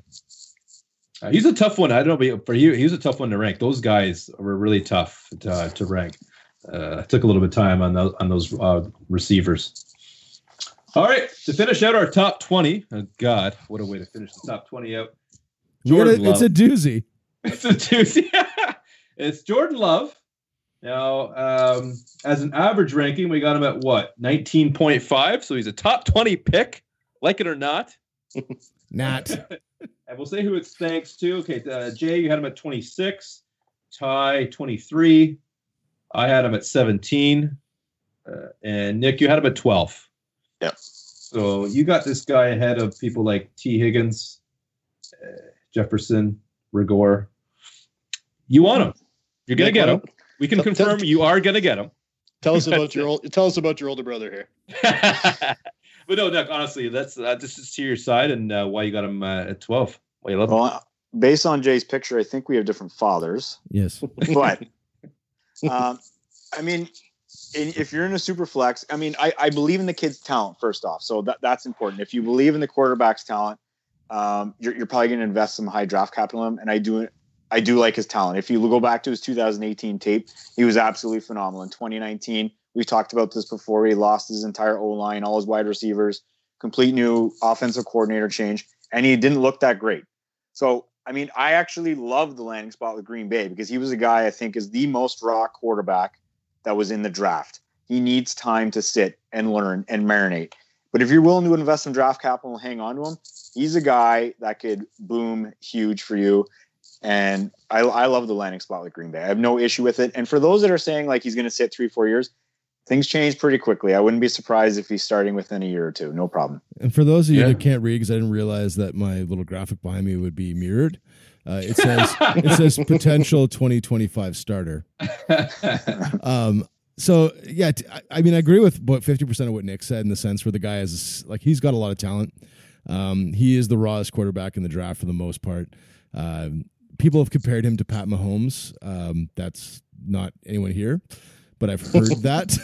he's a tough one. I don't know, but for you, he's a tough one to rank. Those guys were really tough to, uh, to rank. Uh, took a little bit of time on those on those uh, receivers. All right, to finish out our top twenty. Oh God, what a way to finish the top twenty out. We gotta- Jordan it's a doozy. it's a doozy. it's Jordan Love. Now, um, as an average ranking, we got him at what nineteen point five. So he's a top twenty pick, like it or not. Not. And we'll say who it's thanks to. Okay, uh, Jay, you had him at 26. Ty, 23. I had him at 17. Uh, and Nick, you had him at 12. Yeah. So you got this guy ahead of people like T. Higgins, uh, Jefferson, Reagor. You want him. You're going to get him. We can Tell- tell- confirm you are going to get him. Tell us about your old. Tell us about your older brother here. but no, Nick, honestly, that's uh, this is to your side and uh, why you got him uh, at 12. Why you love him. Well, based on Jay's picture, I think we have different fathers. Yes. but um, I mean, in, if you're in a super flex, I mean, I, I believe in the kid's talent first off, so that, that's important. If you believe in the quarterback's talent, um, you're, you're probably going to invest some high draft capital in him, and I do I do like his talent. If you go back to his 2018 tape, he was absolutely phenomenal. In 2019, we talked about this before. He lost his entire O line, all his wide receivers, complete new offensive coordinator change, and he didn't look that great. So, I mean, I actually love the landing spot with Green Bay because he was a guy I think is the most raw quarterback that was in the draft. He needs time to sit and learn and marinate. But if you're willing to invest some draft capital and hang on to him, he's a guy that could boom huge for you. And I, I love the landing spot with Green Bay. I have no issue with it. And for those that are saying like he's going to sit three, four years, things change pretty quickly. I wouldn't be surprised if he's starting within a year or two. No problem. And for those of you Yeah. that can't read, because I didn't realize that my little graphic behind me would be mirrored, uh, it says it says potential 2025 starter. Um, so yeah, t- I- I mean, I agree with about 50 percent of what Nick said in the sense where the guy is like he's got a lot of talent. Um, he is the rawest quarterback in the draft for the most part. Um, people have compared him to Pat Mahomes. Um, that's not anyone here, but I've heard that.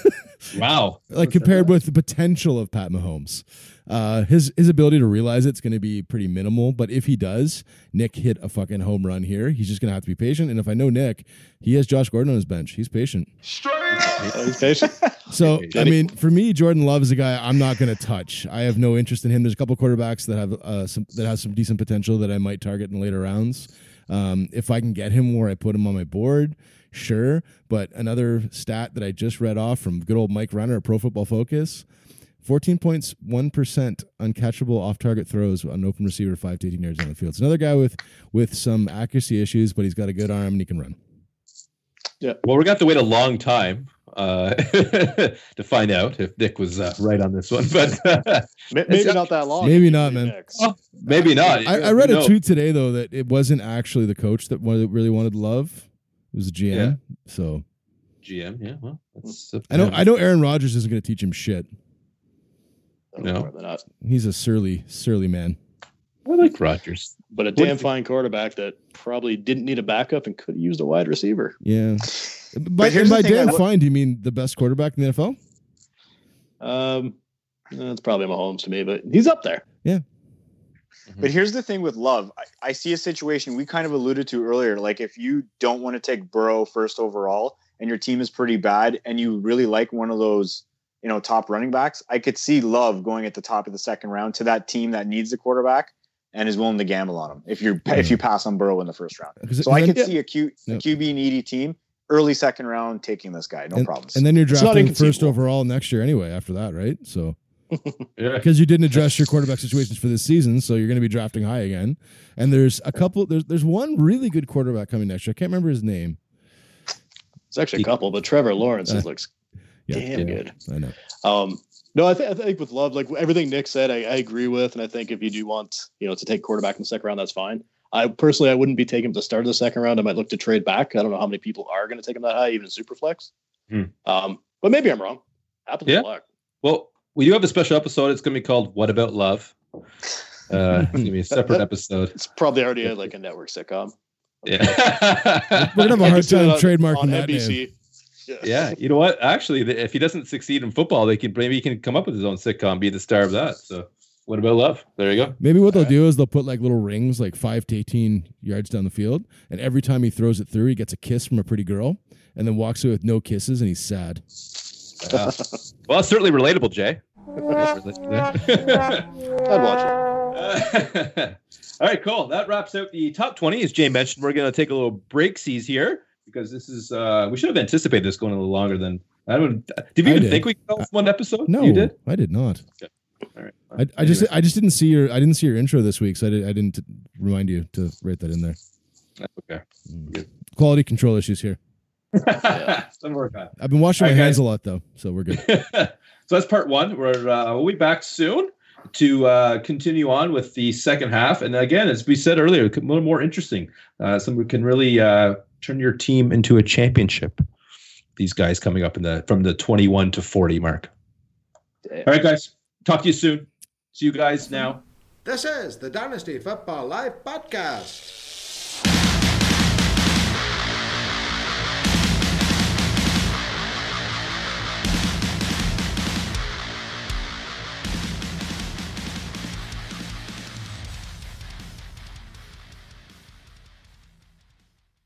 wow. like compared with the potential of Pat Mahomes. Uh, his his ability to realize it's going to be pretty minimal, but if he does, Nick hit a fucking home run here. He's just going to have to be patient. And if I know Nick, he has Josh Gordon on his bench. He's patient. Oh, he's patient. So I mean, for me, Jordan Love is a guy I'm not going to touch. I have no interest in him. There's a couple quarterbacks that have uh, some that has some decent potential that I might target in later rounds. Um, if I can get him where I put him on my board, sure. But another stat that I just read off from good old Mike Renner at Pro Football Focus. 14.1% uncatchable off target throws on open receiver 5 to 18 yards on the field. It's another guy with with some accuracy issues, but he's got a good arm and he can run. Yeah. Well, we're going to have to wait a long time uh, to find out if Nick was uh, right on this one, but uh, Maybe not that long. Maybe not, man. picks. Oh, maybe not. I, I read a tweet today though that it wasn't actually the coach that really wanted love. It was a GM. Yeah. So GM. Yeah, well, that's I know I know Aaron Rodgers isn't going to teach him shit. No. No. More than that. He's a surly, surly man. I like Rodgers. But a damn fine quarterback that probably didn't need a backup and could have used a wide receiver. Yeah. By, here's and by the damn w- fine, do you mean the best quarterback in the NFL? Um, that's probably Mahomes to me, but he's up there. But mm-hmm. here's the thing with Love. I, I see a situation we kind of alluded to earlier. Like if you don't want to take Burrow first overall and your team is pretty bad and you really like one of those, you know, top running backs, I could see Love going at the top of the second round to that team that needs the quarterback and is willing to gamble on him if you if you pass on Burrow in the first round. So I could then- see a, Q, a Yeah. QB needy team early second round taking this guy, no and, problems. and then you're drafting first overall next year anyway. After that, right? So Yeah. because you didn't address your quarterback situations for this season, so you're going to be drafting high again. And there's a couple. There's there's one really good quarterback coming next year. I can't remember his name. It's actually a couple, but Trevor Lawrence Uh, looks Yeah, damn yeah. good. I know. Um, no, I, th- I think with love, like everything Nick said, I, I agree with, and I think if you do want, you know, to take quarterback in the second round, that's fine. I personally, I wouldn't be taking him at the start of the second round. I might look to trade back. I don't know how many people are going to take him that high, even in superflex. Hmm. Um, but maybe I'm wrong. Happens Yeah. a lot. Well, we do have a special episode. It's going to be called "What About Love." Uh, it's going to be a separate episode. It's probably already a, like a network sitcom. Yeah. We're gonna have a hard time on- trademarking on that name. Yeah. yeah, you know what? Actually, th- if he doesn't succeed in football, they can maybe he can come up with his own sitcom, be the star of that. So, what about love? There you go. Maybe what they'll do is they'll put like little rings, like five to eighteen yards down the field, and every time he throws it through, he gets a kiss from a pretty girl, and then walks away with no kisses, and he's sad. Yeah. well, it's certainly relatable, Jay. I'd watch it. All right, cool. That wraps out the top 20. As Jay mentioned, we're going to take a little breaksies here because this is, uh, we should have anticipated this going a little longer than, I don't, did we I even did. think we could one episode? No, You did? I did not. All right. I, I just I just didn't see your I didn't see your intro this week, so I, did, I didn't remind you to write that in there. okay. Quality control issues here. Some work on. I've been washing my Okay. hands a lot though, so we're good. so that's part one. We're uh, we'll be back soon to uh, continue on with the second half. And again, as we said earlier, a little more interesting. Uh, some can really uh, turn your team into a championship. These guys coming up in the from the twenty-one to forty mark. Damn. All right, guys. Talk to you soon. See you guys now. This is the Dynasty Football Life podcast.